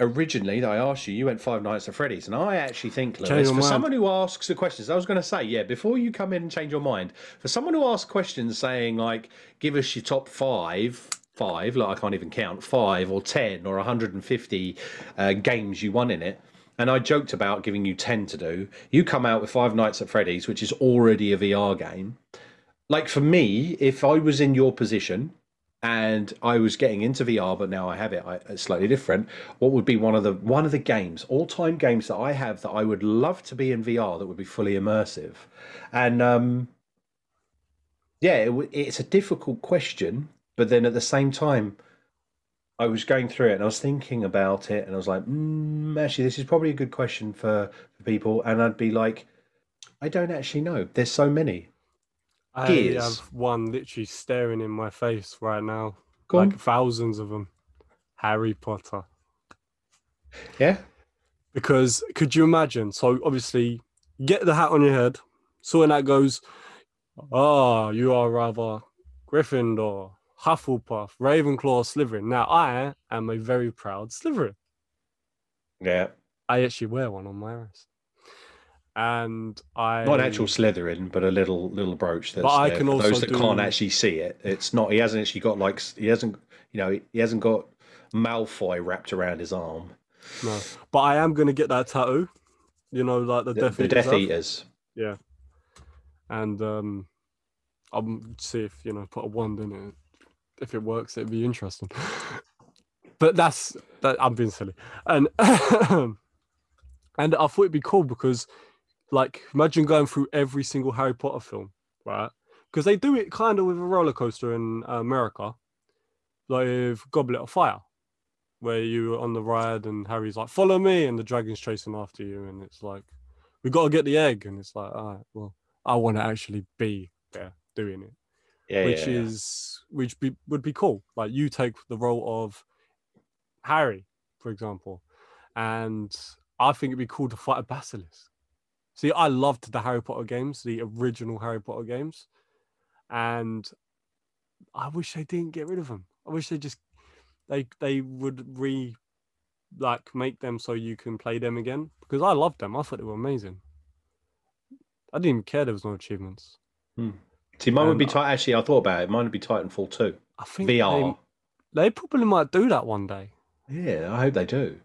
originally that I asked you, you went Five Nights at Freddy's, and I actually think, Lewis, for mind. someone who asks the questions, I was going to say, yeah, before you come in and change your mind, for someone who asks questions saying like, give us your top five. Five, like I can't even count, five or 10 or 150 uh, games you won in it. And I joked about giving you 10 to do. You come out with Five Nights at Freddy's, which is already a VR game. Like for me, if I was in your position and I was getting into VR, but now I have it, I, it's slightly different. What would be one of the one of the games, all time games that I have that I would love to be in VR that would be fully immersive? And um, yeah, it, it's a difficult question, but then at the same time, I was going through it and I was thinking about it, and I was like, mm, actually, this is probably a good question for, for people. And I'd be like, I don't actually know. There's so many. I Gears. have one literally staring in my face right now, Go like on. thousands of them. Harry Potter. Yeah. Because could you imagine? So obviously, get the hat on your head. So when that goes, oh, you are rather Gryffindor, Hufflepuff, Ravenclaw, Slytherin. Now I am a very proud Slytherin. Yeah. I actually wear one on my wrist, and I Not an actual Slytherin, but a little little brooch. That's But I there can for also those that can't actually see it. It's not. He hasn't actually got like he hasn't. You know, he hasn't got Malfoy wrapped around his arm. no, but I am gonna get that tattoo. You know, like the, The, Death the Eaters Death. Eaters. Yeah. And um I'll see if you know put a wand in it. If it works, it'd be interesting. but that's that I'm being silly. And and I thought it'd be cool because like imagine going through every single Harry Potter film, right? Because they do it kind of with a roller coaster in uh, America. like Goblet of Fire, where you're on the ride and Harry's like, "Follow me," and the dragon's chasing after you, and it's like, "We got to get the egg," and it's like, "All right, well, I want to actually be there doing it." Yeah, which yeah, yeah. is which be, would be cool. Like you take the role of Harry, for example, and I think it'd be cool to fight a basilisk. See, I loved the Harry Potter games, the original Harry Potter games, and I wish they didn't get rid of them. I wish they just they they would re like make them so you can play them again because I loved them. I thought they were amazing. I didn't even care there was no achievements. Hmm. See, mine would be um, tight. Actually, I thought about it. Mine would be Titanfall 2. I think VR. They, they probably might do that one day Yeah, I hope they do.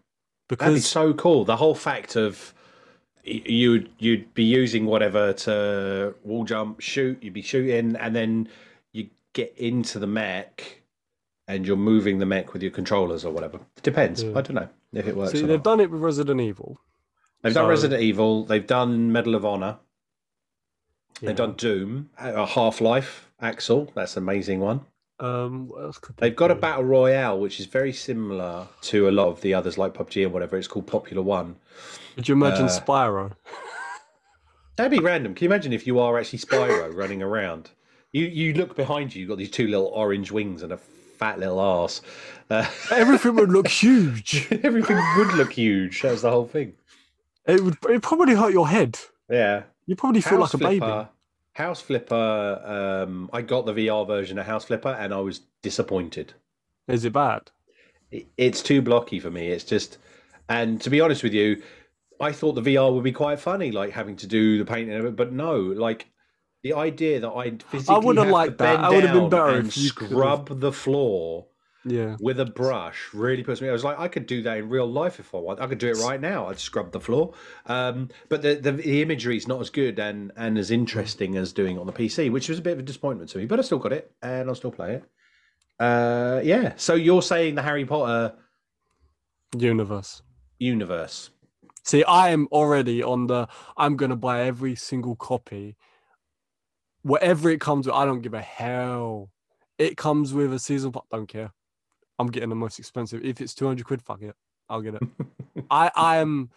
That'd be so cool. The whole fact of you'd you'd be using whatever to wall jump, shoot. You'd be shooting, and then you get into the mech, and you're moving the mech with your controllers or whatever. It depends. Yeah. I don't know if it works. see they've not. done it with Resident Evil. They've done Resident Evil. They've done Medal of Honor. Yeah. They've done Doom, uh, Half Life, Alyx. That's an amazing one. Um, what else could they They've got a battle royale, which is very similar to a lot of the others, like PUBG and whatever. It's called Population One. Could you imagine uh, Spyro? That'd be random. Can you imagine if you are actually Spyro running around? You you look behind you, you've got these two little orange wings and a fat little ass. Uh, Everything would look huge. everything would look huge. That was the whole thing. It would. It probably hurt your head. Yeah. You probably feel House like a baby. House Flipper. Um, I got the VR version of House Flipper, and I was disappointed. Is it bad? It- It's too blocky for me. It's just, and to be honest with you, I thought the VR would be quite funny, like having to do the painting of it. But no, like the idea that I'd physically would've liked to that. bend I would've been down better and if you could've- scrub the floor Yeah. with a brush really puts me. I was like, I could do that in real life if I want. I could do it right now. I'd scrub the floor. Um, but the, the the imagery is not as good and and as interesting as doing it on the PC, which was a bit of a disappointment to me. But I still got it, and I'll still play it. Uh, yeah. So you're saying the Harry Potter Universe. universe? See, I am already on the. I'm gonna buy every single copy. Whatever it comes with, I don't give a hell. It comes with a season. Don't care. I'm getting the most expensive. If it's 200 quid, fuck it. I'll get it. I I am.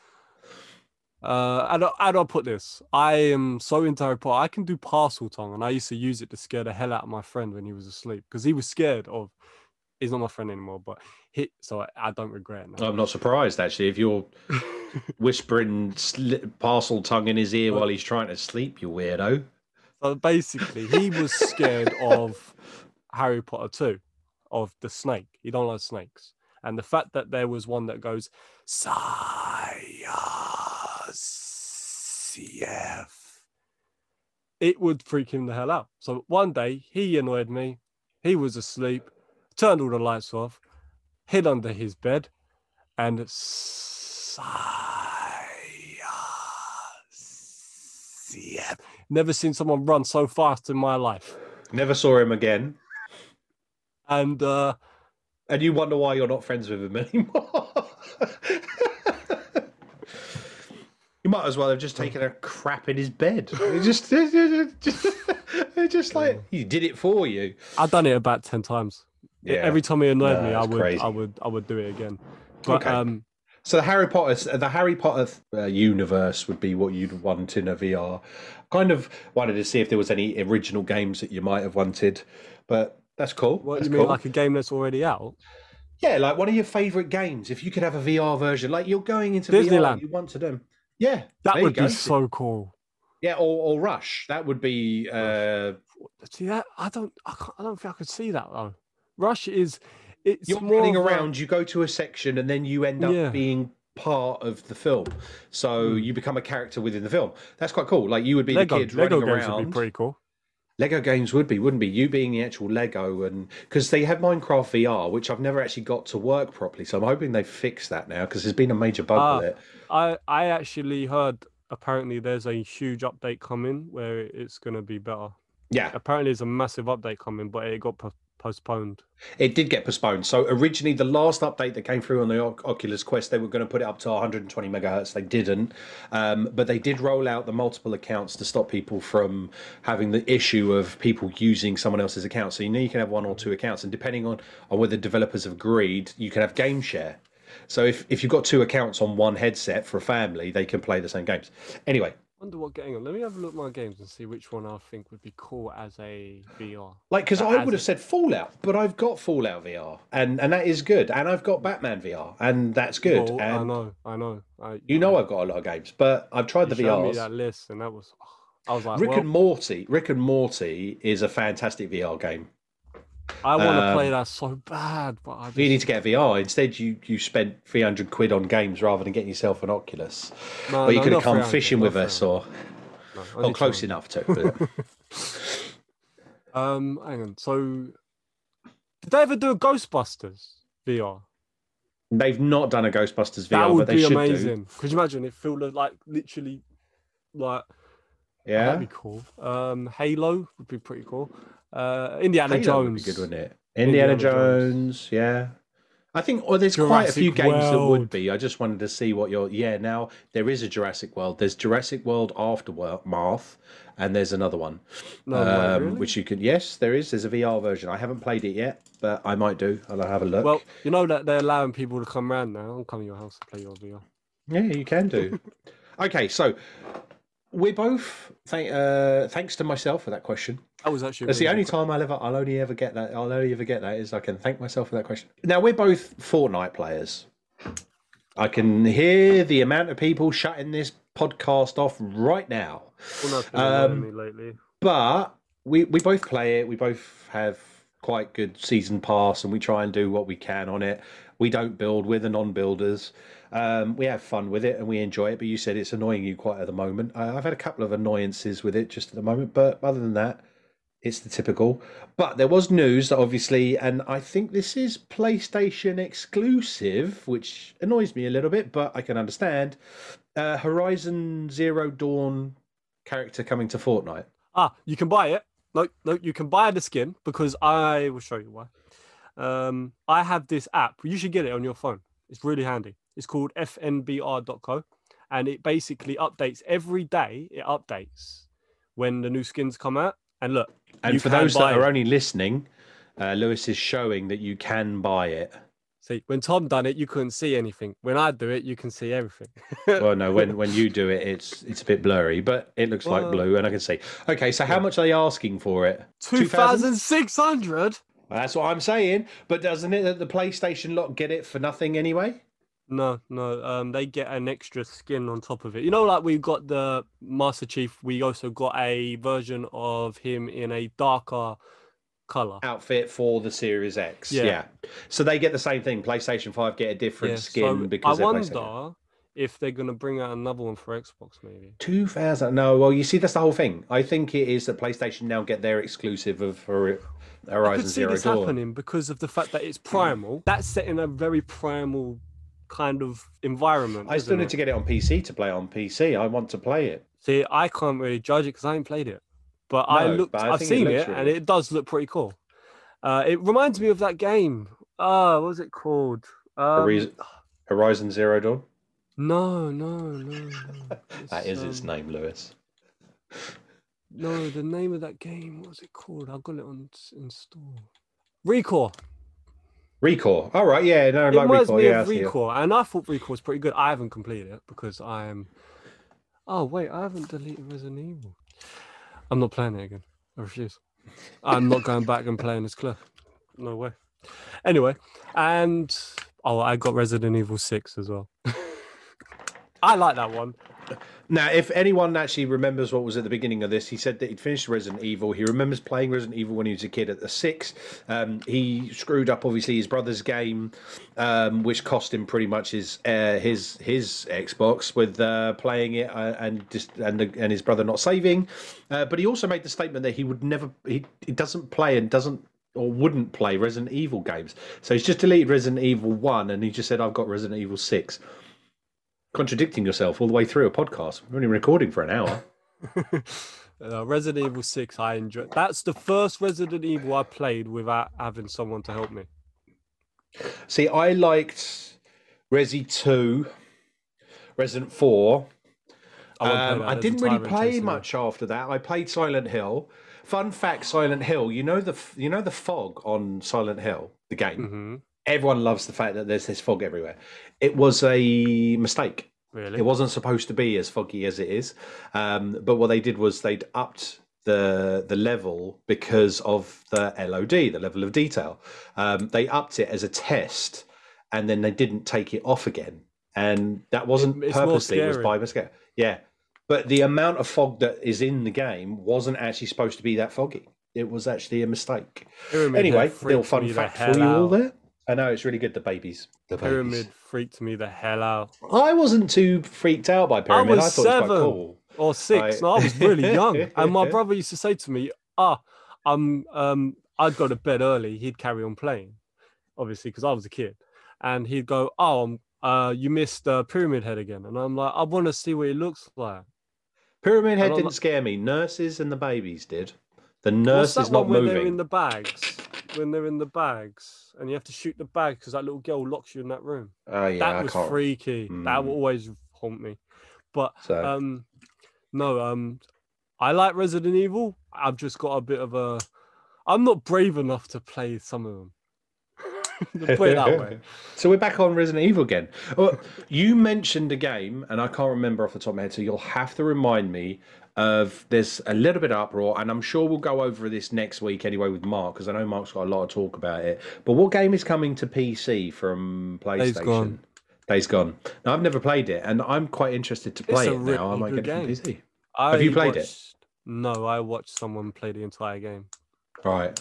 Uh, how do, how do I put this? I am so into Harry Potter. I can do Parseltongue, and I used to use it to scare the hell out of my friend when he was asleep because he was scared of. He's not my friend anymore, but he. So I, I don't regret it now. I'm not surprised actually. If you're whispering Parseltongue in his ear while he's trying to sleep, you weirdo. So basically, he was scared of Harry Potter 2, of the snake. He don't like snakes. And the fact that there was one that goes, CF, it would freak him the hell out. So one day, he annoyed me. He was asleep, turned all the lights off, hid under his bed, and CF. Never seen someone run so fast in my life. Never saw him again, And uh, and you wonder why you're not friends with him anymore. you might as well have just taken a crap in his bed. It just, just, just like he did it for you. I've done it about ten times. Yeah. Every time he annoyed No, me, I would, crazy. I would, I would do it again. But Okay. um, So the Harry Potter, the Harry Potter uh, universe would be what you'd want in a VR. Kind of wanted to see if there was any original games that you might have wanted, but that's cool. what that's you mean, cool. like a game that's already out? Yeah, like one of your favorite games. If you could have a VR version, like you're going into VR, Disneyland. you want to do. Yeah, That would be so cool. Yeah, or, or Rush. That would be. Uh, See that? I don't, I, can't, I don't think I could see that though. Rush is, it's you're running of a- around. You go to a section, and then you end up Yeah. being part of the film. So Mm. you become a character within the film. That's quite cool. Like you would be Lego, the kid Lego running games around. would be pretty cool. Lego games would be, wouldn't be? You being the actual Lego, and because they have Minecraft VR, which I've never actually got to work properly. So I'm hoping they fix that now because there's been a major bug Ah. with it. I, I actually heard apparently there's a huge update coming where it's going to be better. Yeah, Apparently, there's a massive update coming, but it got postponed. It did get postponed. So originally, the last update that came through on the Oc- Oculus Quest, they were going to put it up to 120 megahertz. They didn't, um, but they did roll out the multiple accounts to stop people from having the issue of people using someone else's account. So you know you can have one or two accounts, and depending on on whether developers have agreed, you can have game share. So if if you've got two accounts on one headset for a family, they can play the same games. Anyway, Wonder what game on. Let me have a look at my games and see which one I think would be cool as a VR. Like, because I would have a- said Fallout, but I've got Fallout VR, and and that is good, and I've got Batman VR, and that's good. Well, I know, I know. I, you know, I've got a lot of games, but I've tried you the showed me that list, and that was. I was like, Rick well, and Morty. Rick and Morty is a fantastic VR game. I want to play um, that so bad, but I just, You need to get VR. Instead, you you spent three hundred quid on games rather than getting yourself an Oculus. no, or you no, could have come fishing with us, or No, or close 200. enough to. Um, hang on. So, did they ever do a Ghostbusters VR? They've not done a Ghostbusters VR, that but would they be should do. amazing. Could you imagine it feel like literally like Yeah, that'd be cool. Um, Halo would be pretty cool. Uh, Indiana Halo would be Jones. good, wouldn't it? Indiana, Indiana Jones. Jones. yeah. I think, or there's quite a few Jurassic games that would be. I just wanted to see what your. Yeah, now there is a Jurassic World. There's Jurassic World Aftermath, and there's another one, No, um, really? which you can. Yes, there is. There's a VR version. I haven't played it yet, but I might do. I'll have a look. Well, you know that they're allowing people to come round now and come to your house and play your VR. Yeah, you can do. okay, so we're both. Thank, uh, thanks to myself for that question. That was actually. That's the only time I'll ever, I'll only ever get that. I'll only ever get that is I can thank myself for that question. Now we're both Fortnite players. I can hear the amount of people shutting this podcast off right now. Well, no, it's been annoying Um, lately. But we we both play it. We both have quite good season pass, and we try and do what we can on it. We don't build. We're the non-builders. Um, we have fun with it and we enjoy it. But you said it's annoying you quite at the moment. I, I've had a couple of annoyances with it just at the moment, but other than that, it's the typical. But there was news that obviously, and I think this is PlayStation exclusive, which annoys me a little bit, but I can understand. Uh, Horizon Zero Dawn character coming to Fortnite. Ah, you can buy it. No, no, you can buy the skin because I will show you why. Um, I have this app. You should get it on your phone. It's really handy. It's called fnbr.co, and it basically updates every day. It updates when the new skins come out. And look, And for those that are it. only listening, uh, Lewis is showing that you can buy it. see, when Tom done it, you couldn't see anything. When I do it, you can see everything. Well, no, when when you do it, it's it's a bit blurry, but it looks like blue, and I can see. Okay, so how much are they asking for it? 2,600? That's what I'm saying. But doesn't it that the PlayStation lot get it for nothing anyway? No, no. Um, they get an extra skin on top of it. You know, like we got the Master Chief. We also got a version of him in a darker color. Outfit for the Series X. Yeah. Yeah. So they get the same thing. PlayStation Five get a different Yeah, skin so because I wonder if they're gonna bring out another one for Xbox, maybe. Two thousand? No. Well, you see, that's the whole thing. I think it is that PlayStation now get their exclusive of Hor- I Horizon could see Zero this Dawn. happening because of the fact that it's primal. That's set in a very primal kind of environment. I still need it? to get it on PC to play it on PC. I want to play it. See, I can't really judge it because I ain't played it, but I No, looked. but I it seen looks it, and it does look pretty cool. Uh, it reminds me of that game. Uh, what was it called? Um, Horiz- Horizon Zero Dawn. no, no, no. That It's, is its um, name, Lewis. No, the name of that game. What was it called? I've got it on in store. Recore. Recore. All right, yeah, no, It like reminds Recore. me Yeah, of. Recore, and I thought Recore was pretty good. I haven't completed it because I am. Oh wait, I haven't deleted Resident Evil. I'm not playing it again. I refuse. I'm not going back and playing as Cliff. No way. Anyway, and oh, I got Resident Evil Six as well. I like that one. Now, if anyone actually remembers what was at the beginning of this, he said that he'd finished Resident Evil. He remembers playing Resident Evil when he was a kid at the six. Um, he screwed up, obviously, his brother's game, um, which cost him pretty much his uh, his his Xbox with uh, playing it uh, and just and and his brother not saving. Uh, but he also made the statement that he would never he, he doesn't play and doesn't or wouldn't play Resident Evil games. So he's just deleted Resident Evil one and he just said, "I've got Resident Evil 6. Contradicting yourself all the way through a podcast. We're only recording for an hour. Uh, Resident Evil Six, I enjoyed. That's the first Resident Evil I played without having someone to help me. See, I liked Resi 2, Resident 4. I Um. I didn't really play much after that. I played Silent Hill. Fun fact: Silent Hill. You know the you know the fog on Silent Hill, the game. Everyone loves the fact that there's this fog everywhere. It was a mistake. Really? It wasn't supposed to be as foggy as it is. Um, but what they did was they'd upped the the level because of the LOD, the level of detail. Um, they upped it as a test, and then they didn't take it off again. And that wasn't it's purposely; it was by mistake. Yeah, but the amount of fog that is in the game wasn't actually supposed to be that foggy. It was actually a mistake. Anyway, little fun fact for you all there. I know it's really good. The babies, the babies. Pyramid freaked me the hell out. I wasn't too freaked out by pyramid. I, was thought it was quite seven. cool. Or six. Right. No, I was really young. And my brother used to say to me, ah, um, um, I'd go to bed early. He'd carry on playing, obviously, because I was a kid. And he'd go, oh, um, uh, you missed uh, Pyramid Head again. And I'm like, I want to see what it looks like. Pyramid Head didn't li- scare me. Nurses and the babies did. The What's nurse that is not one when moving. they're in the bags? When they're in the bags, and you have to shoot the bag because that little girl locks you in that room. Oh yeah, that I was can't. freaky. That will Mm. always haunt me. But So um, no, um, I like Resident Evil. I've just got a bit of a. I'm not brave enough to play some of them. It that way. so we're back on Resident Evil again. Well, you mentioned a game, and I can't remember off the top of my head. So you'll have to remind me of. There's a little bit of uproar, and I'm sure we'll go over this next week anyway with Mark because I know Mark's got a lot of talk about it. But what game is coming to PC from PlayStation? Days Gone. Days Gone. Now I've never played it, and I'm quite interested to play it now. I really might get it from. PC. I Have you played it? No, I watched someone play the entire game. Right.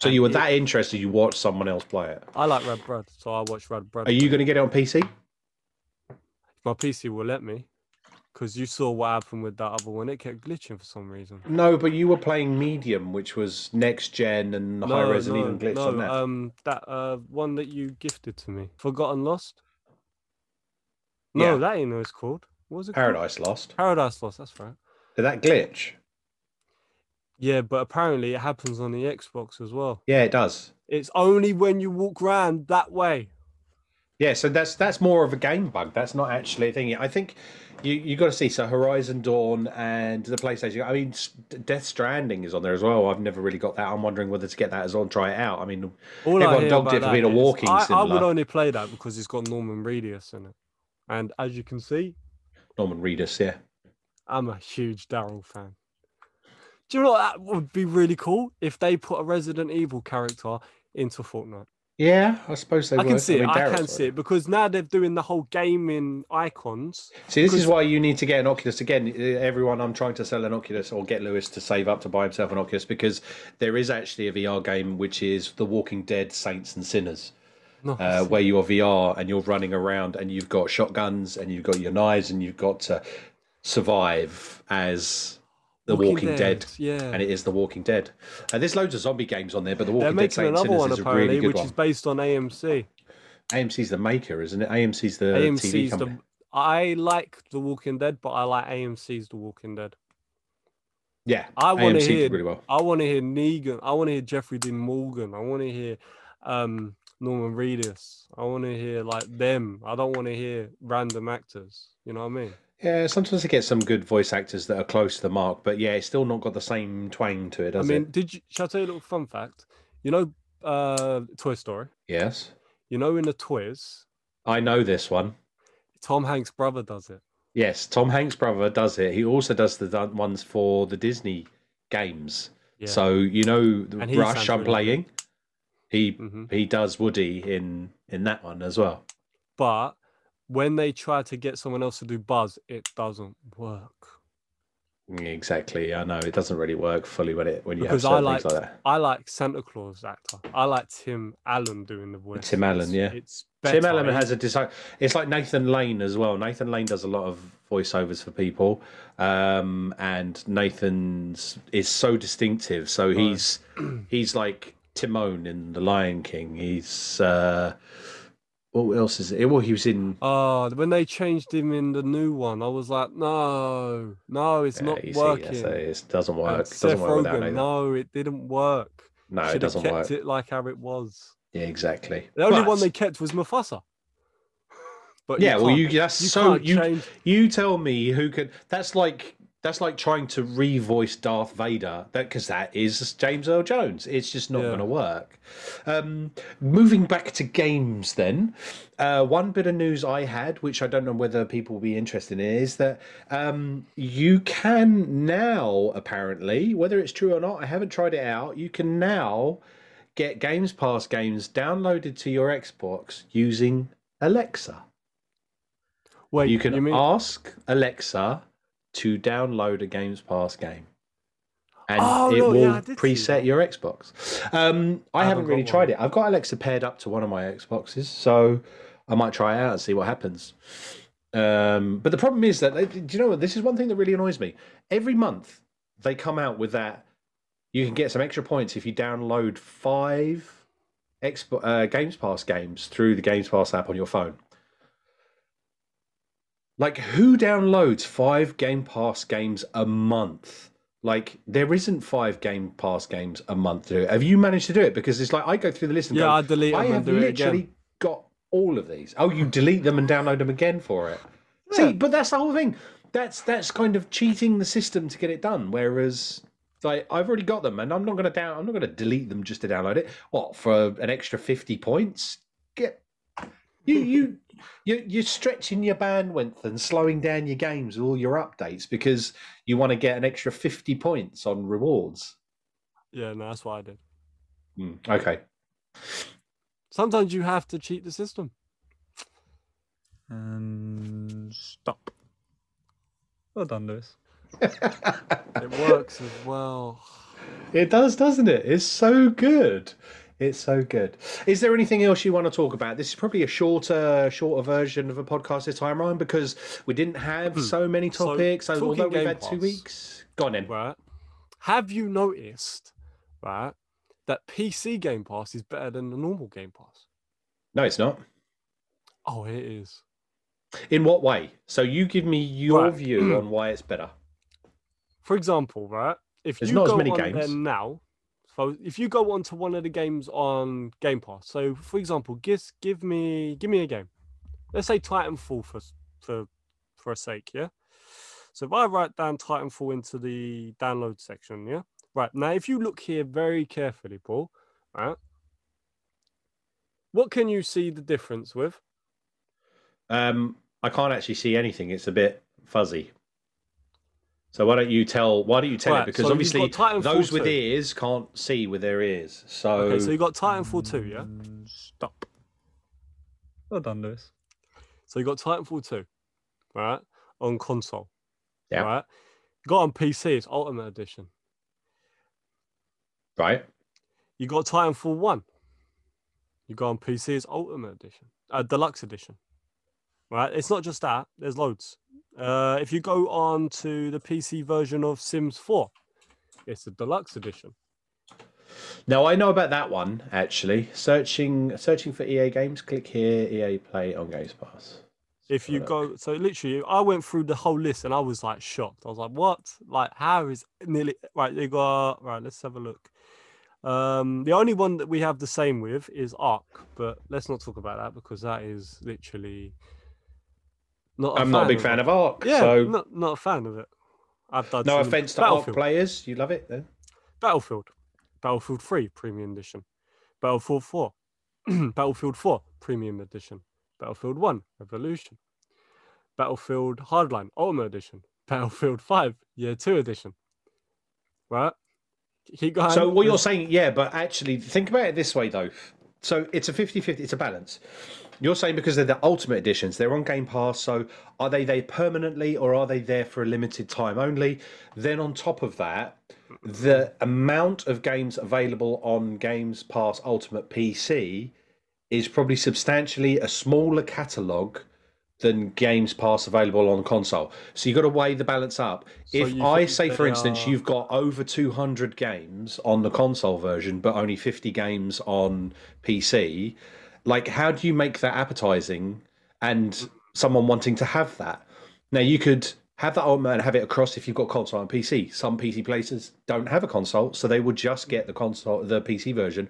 So And you were it- that interested, you watched someone else play it. I like Red Bread, so I watched Red Bread. Are you going to get it on PC? My PC will let me, because you saw what happened with that other one. It kept glitching for some reason. No, but you were playing Medium, which was next gen and high res and even glitched no, on that. um, that uh one that you gifted to me, Forgotten Lost. No, Yeah. that ain't what it's called. What was it? called? Paradise Lost. Paradise Lost. That's right. Did that glitch? Yeah, but apparently it happens on the Xbox as well. Yeah, it does. It's only when you walk around that way. Yeah, so that's that's more of a game bug. That's not actually a thing. I think you you got to see. So Horizon Dawn and the PlayStation. I mean, Death Stranding is on there as well. I've never really got that. I'm wondering whether to get that as on. Try it out. I mean, All Everyone dogged it for being a walking I, I would only play that because it's got Norman Reedus in it, and as you can see, Norman Reedus. Yeah. I'm a huge Daryl fan. Do you know what that would be really cool if they put a Resident Evil character into Fortnite? Yeah, I suppose they I would. can see it. mean, I Daryl's can see it because now they're doing the whole gaming icons. See, this is why you need to get an Oculus. Again, everyone, I'm trying to sell an Oculus or get Lewis to save up to buy himself an Oculus because there is actually a VR game which is The Walking Dead Saints and Sinners, No, uh, where you are VR and you're running around and you've got shotguns and you've got your knives and you've got to survive as The Walking, Dead. Yeah, And it is The Walking Dead. And there's loads of zombie games on there, but The they're Walking Dead making Saints another Sinners one is a apparently, really good which one. is based on AMC. AMC's the maker, isn't it? AMC's the TV AMC's company. the. I like The Walking Dead, but I like AMC's The Walking Dead. Yeah, I want to AMC hear. really well. I want to hear Negan. I want to hear Jeffrey Dean Morgan. I want to hear um, Norman Reedus. I want to hear like them. I don't want to hear random actors. You know what I mean? Yeah, sometimes they get some good voice actors that are close to the mark, but yeah, it's still not got the same twang to it, does I mean, it? did you? Shall I tell you a little fun fact? You know, uh, Toy Story. Yes. You know, in the toys, I know this one. Tom Hanks' brother does it. Yes, Tom Hanks' brother does it. He also does the ones for the Disney games. Yeah. So you know the And he Rush I'm really good. playing. He hmm he does Woody in in that one as well. But when they try to get someone else to do Buzz, it doesn't work. Exactly. I know it doesn't really work fully when it when you Because have I like things like that. I like Santa Claus actor. I like Tim Allen doing the voice. Tim Allen, It's- yeah. It's Tim. Allen has a design. It's like Nathan Lane as well. Nathan Lane does a lot of voiceovers for people, um, and Nathan's is so distinctive. So he's he's like Timon in The Lion King. He's uh, what else is it? Well, he was in. Oh, when they changed him in the new one, I was like, no, no, it's Yeah, not you see, working. so it doesn't And work. It Seth doesn't work Rogen, no, it didn't work. No, it Should have doesn't kept work. it like how it was. Yeah, exactly. The only But- one they kept was Mufasa. But yeah, well, you that's you so you change. you tell me who could. That's like that's like trying to revoice Darth Vader. That because that is James Earl Jones. It's just not Yeah. going to work. Um, moving back to games, then uh, one bit of news I had, which I don't know whether people will be interested in, is that um, you can now apparently, whether it's true or not, I haven't tried it out. You can now get Games Pass games downloaded to your Xbox using Alexa. Wait, You can mean ask Alexa to download a Games Pass game, and Oh, it no, will yeah, I did see preset your Xbox. Um, I, I haven't haven't really got tried one. it. I've got Alexa paired up to one of my Xboxes, so I might try it out and see what happens. Um, but the problem is that they, do you know what? This is one thing that really annoys me. Every month they come out with that. You can get some extra points if you download five Xbox uh, Games Pass games through the Games Pass app on your phone. Like, who downloads five Game Pass games a month? Like, there isn't five Game Pass games a month to do it. Have you managed to do it? Because it's like I go through the list and Yeah, go, I delete I have and do it literally got all of these. Oh, you delete them and download them again for it. Yeah. See, but that's the whole thing. That's that's kind of cheating the system to get it done. Whereas, like, I've already got them, and I'm not going to down. I'm not going to delete them just to download it. What for an extra fifty points? Get you you. You, you're stretching your bandwidth and slowing down your games with all your updates because you want to get an extra 50 points on rewards. Yeah, no, that's what I did. Hmm, okay. Sometimes you have to cheat the system. And stop. Well done, Lewis. It works as well. It does, doesn't it? It's so good. It's so good. Is there anything else you want to talk about? This is probably a shorter, shorter version of a podcast this time around because we didn't have so many Hmm. So, topics. So, talking although we've Game had two Pass, weeks, go on then. Right? Have you noticed, right, that PC Game Pass is better than the normal Game Pass? No, it's not. Oh, it is. In what way? So you give me your Right. view on why it's better. For example, right, if There's you not as go many on games. there now, so if you go onto one of the games on Game Pass, so for example, give give me give me a game. Let's say Titanfall for for for a sake, yeah. So if I write down Titanfall into the download section, yeah. Right now, if you look here very carefully, Paul, right, what can you see the difference with? Um, I can't actually see anything. It's a bit fuzzy. So why don't you tell? Why don't you tell Right, it? Because so obviously got Titanfall those with 2. ears can't see with their ears. So, Okay, so you got Titanfall two, yeah. Stop. Well done, Lewis. So you got Titanfall 2, right? On console. Yeah. Right? You got on PC, it's Ultimate Edition. right, You got Titanfall 1. You got on PC, it's Ultimate Edition. Uh, Deluxe Edition. Right? It's not just that, there's loads. Uh, if you go on to the PC version of Sims 4, it's a Deluxe Edition. now I know about that one actually. Searching, searching for EA games. Click here. EA Play on Games Pass. If you go, so literally, I went through the whole list and I was like shocked. I was like, "What? Like, how is nearly right?" They got right. Let's have a look. Um, the only one that we have the same with is Ark, but let's not talk about that because that is literally not. I'm not a big fan of Ark. Yeah, so not not a fan of it. I've done no offense to Ark players. You love it then? Battlefield, Battlefield 3 Premium Edition, Battlefield 4, Battlefield 4 Premium Edition, Battlefield 1 Revolution, Battlefield Hardline Ultimate Edition, Battlefield 5 Year 2 Edition. Right? Keep going. So what you're saying, yeah, but actually think about it this way though. So it's a 50-50, it's a balance. You're saying because they're the ultimate editions, they're on Game Pass, so are they there permanently or are they there for a limited time only? Then on top of that, the amount of games available on Games Pass Ultimate PC is probably substantially a smaller catalogue than Games Pass available on console. So you've got to weigh the balance up. So if I say, for instance, are- you've got over 200 games on the console version, but only 50 games on PC, like how do you make that appetizing and someone wanting to have that? Now you could have that ultimate and have it across if you've got console and PC. Some PC places don't have a console, so they would just get the console, the PC version.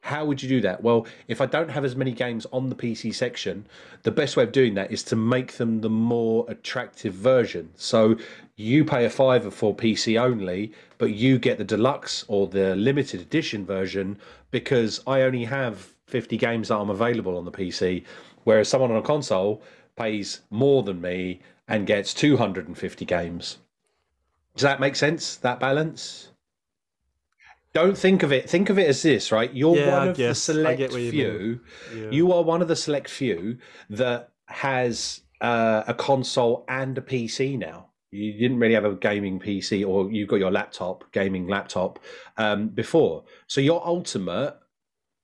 How would you do that? Well, if I don't have as many games on the PC section, the best way of doing that is to make them the more attractive version. So you pay a fiver for PC only, but you get the deluxe or the limited edition version because I only have 50 games that I'm available on the PC, whereas someone on a console pays more than me and gets 250 games. Does that make sense? That balance? Don't think of it. Think of it as this, right? You're Yeah, one of the select you few. Yeah. You are one of the select few that has uh, a console and a PC now. You didn't really have a gaming PC, or you've got your laptop, gaming laptop, um, before. So your ultimate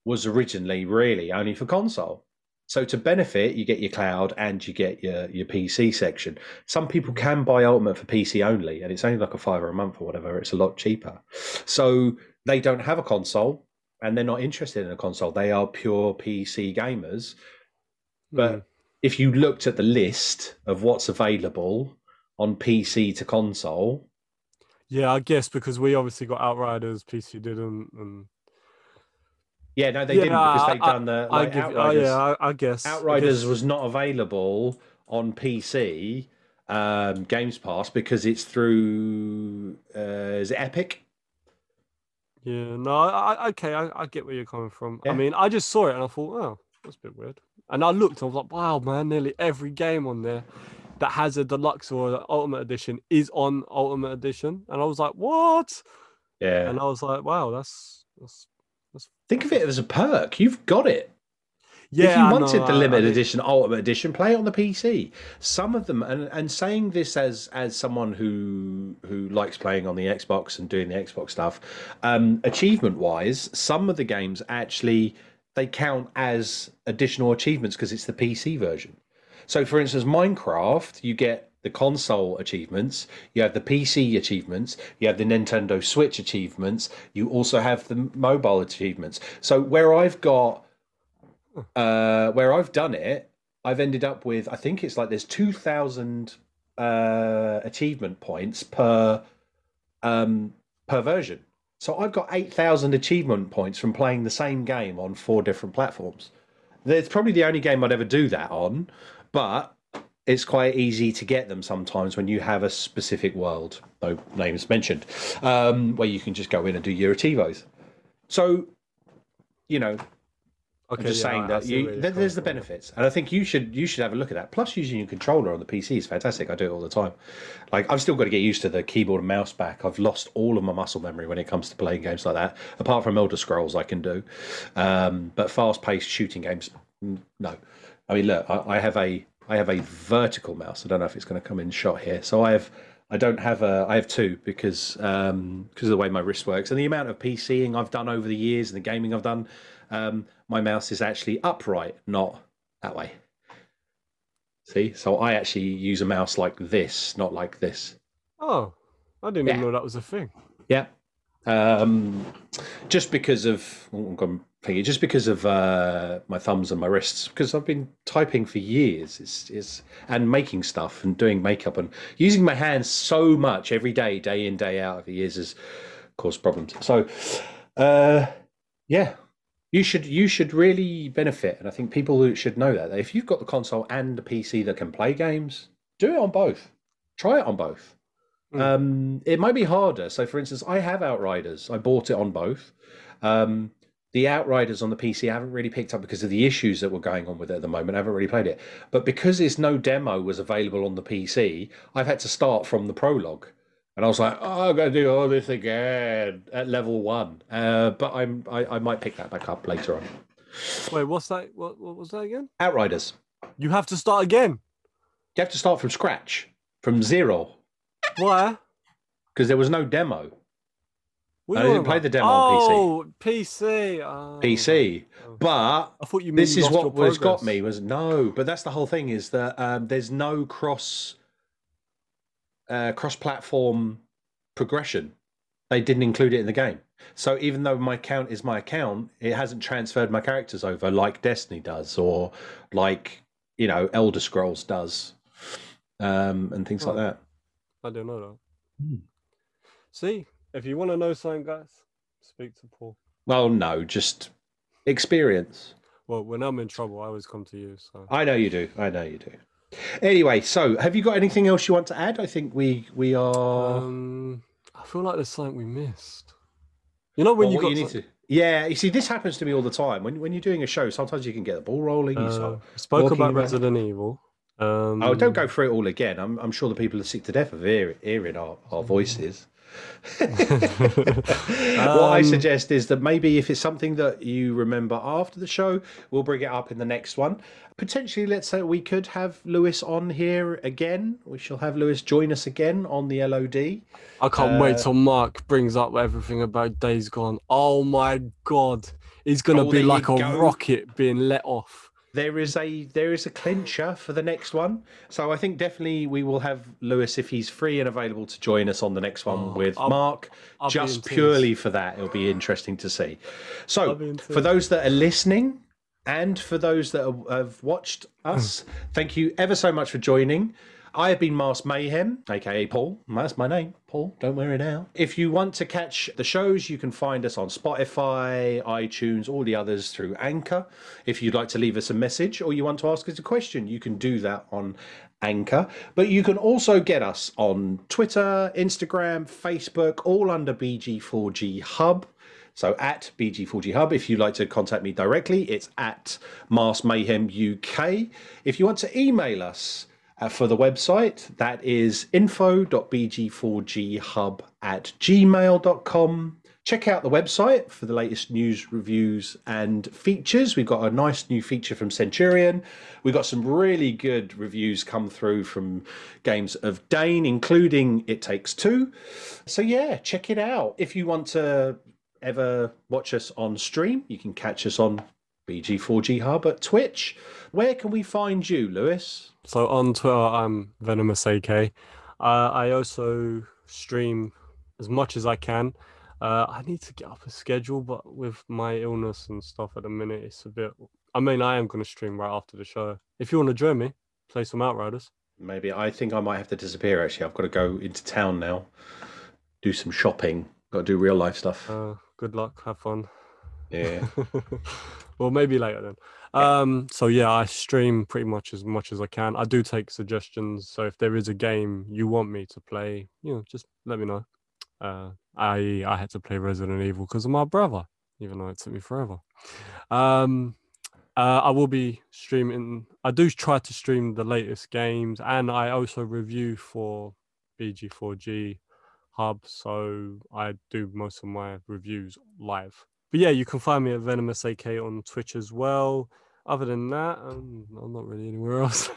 was originally really only for console. So to benefit, you get your cloud and you get your your PC section. Some people can buy Ultimate for PC only, and it's only like a fiver a month or whatever. It's a lot cheaper. So they don't have a console, and they're not interested in a console. They are pure PC gamers. But Mm. if you looked at the list of what's available on PC to console, yeah, I guess because we obviously got Outriders, PC didn't, and yeah, no, they Yeah, didn't because I- they've done the I like give, oh Outriders. yeah, I, I guess Outriders because- was not available on PC um, Games Pass because it's through uh, is it Epic? Yeah, no, I, I- okay, I, I get where you're coming from. Yeah. I mean, I just saw it and I thought, oh, that's a bit weird. And I looked, I was like, wow, man, nearly every game on there that has a deluxe or an ultimate edition is on ultimate edition. And I was like, what? Yeah. And I was like, wow, that's that's Think of it as a perk. You've got it. Yeah. if you I wanted the I- I limited edition, ultimate edition, play it on the PC. Some of them, and, and saying this as as someone who who likes playing on the Xbox and doing the Xbox stuff, um, achievement wise, some of the games actually they count as additional achievements because it's the PC version. So, for instance, Minecraft, you get the console achievements, you have the PC achievements, you have the Nintendo Switch achievements, you also have the mobile achievements. So, where I've got uh, where I've done it, I've ended up with I think it's like there's two thousand uh, achievement points per um, per version. So I've got eight thousand achievement points from playing the same game on four different platforms. It's probably the only game I'd ever do that on, but it's quite easy to get them sometimes when you have a specific world, no names mentioned, um, where you can just go in and do your achievos. So, you know, Okay, I'm just yeah, saying I- I that you, you're there's the benefits, and I think you should you should have a look at that. Plus, using your controller on the PC is fantastic. I do it all the time. Like I've still got to get used to the keyboard and mouse back. I've lost all of my muscle memory when it comes to playing games like that. Apart from Elder Scrolls, I can do, um, but fast-paced shooting games, no. I mean, look, I, I have a I have a vertical mouse. I don't know if it's going to come in shot here. So I have. I don't have a. I have two because um, because of the way my wrist works and the amount of PCing I've done over the years and the gaming I've done. Um, my mouse is actually upright, not that way. See, so I actually use a mouse like this, not like this. Oh, I didn't even know that was a thing. Yeah. Um, just because of oh, I'm gonna think it- just because of uh, my thumbs and my wrists, because I've been typing for years, it's, it's and making stuff and doing makeup and using my hands so much every day, day in day out for years has caused problems. So, uh, yeah, you should you should really benefit, and I think people should know that, that if you've got the console and the PC that can play games, do it on both. Try it on both. Mm. Um, it might be harder. So, for instance, I have Outriders. I bought it on both. Um, the Outriders on the PC I haven't really picked up because of the issues that were going on with it at the moment. I haven't really played it. But because it's no demo was available on the PC, I've had to start from the prologue. And I was like, oh, I'm going to do all this again at level one. Uh, but I'm, I, I might pick that back up later on. Wait, what's that? What, what was that again? Outriders. You have to start again. You have to start from scratch, from zero, Why? because there was no demo. I didn't play the demo on PC. Oh, PC. Oh. PC. Oh. But I thought you this is what was got me was no but that's the whole thing is that um, there's no cross uh, cross platform progression they didn't include it in the game So even though my account is my account, it hasn't transferred my characters over like Destiny does, or like you know Elder Scrolls does, um, and things like Oh. that. I don't know that. Hmm. See, if you want to know something, guys, speak to Paul. Well, no, just experience. Well, when I'm in trouble, I always come to you. So I know you do. I know you do. Anyway, so have you got anything else you want to add? I think we we are. um, I feel like there's something we missed. You know when Well, you what got you need some- to. Yeah, you see, this happens to me all the time. When when you're doing a show, sometimes you can get the ball rolling. you uh, spoke about about- Resident Evil. Um, Oh, don't go through it all again. I'm, I'm sure the people are sick to death of hear, hearing our, our voices. What I Um, suggest is that maybe if it's something that you remember after the show, we'll bring it up in the next one. Potentially, let's say we could have Lewis on here again. We shall have Lewis join us again on the LOD. I can't wait Uh, till Mark brings up everything about Days Gone. Oh my god, he's gonna Oh, be like a go. rocket being let off. There is a there is a clincher for the next one, so I think definitely we will have Lewis if he's free and available to join us on the next one Oh, with I'll- Mark. I'll just purely for that, it'll be interesting to see. So, I'll be in for those that are listening, and for those that have- have watched us, mm. thank you ever so much for joining. I have been Masked Mayhem, aka Paul. That's my name, Paul. Don't worry now. If you want to catch the shows, you can find us on Spotify, iTunes, all the others through Anchor. If you'd like to leave us a message or you want to ask us a question, you can do that on Anchor. But you can also get us on Twitter, Instagram, Facebook, all under BG4G Hub. So at BG4G Hub, if you'd like to contact me directly, it's at Masked Mayhem UK. If you want to email us uh, for the website, that is info.bg4ghub at gmail.com. Check out the website for the latest news, reviews, and features. We've got a nice new feature from Centurion. We've got some really good reviews come through from games of Dane, including It Takes Two. So, yeah, check it out. If you want to ever watch us on stream, you can catch us on BG4G Hub at Twitch. Where can we find you, Lewis? So on Twitter, I'm Venomous AK. Uh, I also stream as much as I can. Uh, I need to get up a schedule, but with my illness and stuff at the minute, it's a bit. I mean, I am going to stream right after the show. If you want to join me, play some Outriders. Maybe I think I might have to disappear. Actually, I've got to go into town now, do some shopping. Got to do real life stuff. Uh, good luck, have fun. Yeah. well, maybe later then. Um, so yeah, I stream pretty much as much as I can. I do take suggestions. So if there is a game you want me to play, you know, just let me know. Uh, I I had to play Resident Evil because of my brother, even though it took me forever. Um, uh, I will be streaming. I do try to stream the latest games, and I also review for BG4G Hub. So I do most of my reviews live. But yeah, you can find me at Venomous AK on Twitch as well. Other than that, um, I'm not really anywhere else.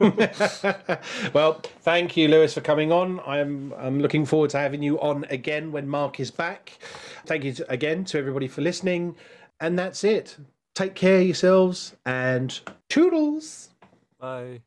well, thank you, Lewis, for coming on. I'm I'm looking forward to having you on again when Mark is back. Thank you to, again to everybody for listening, and that's it. Take care of yourselves and toodles. Bye.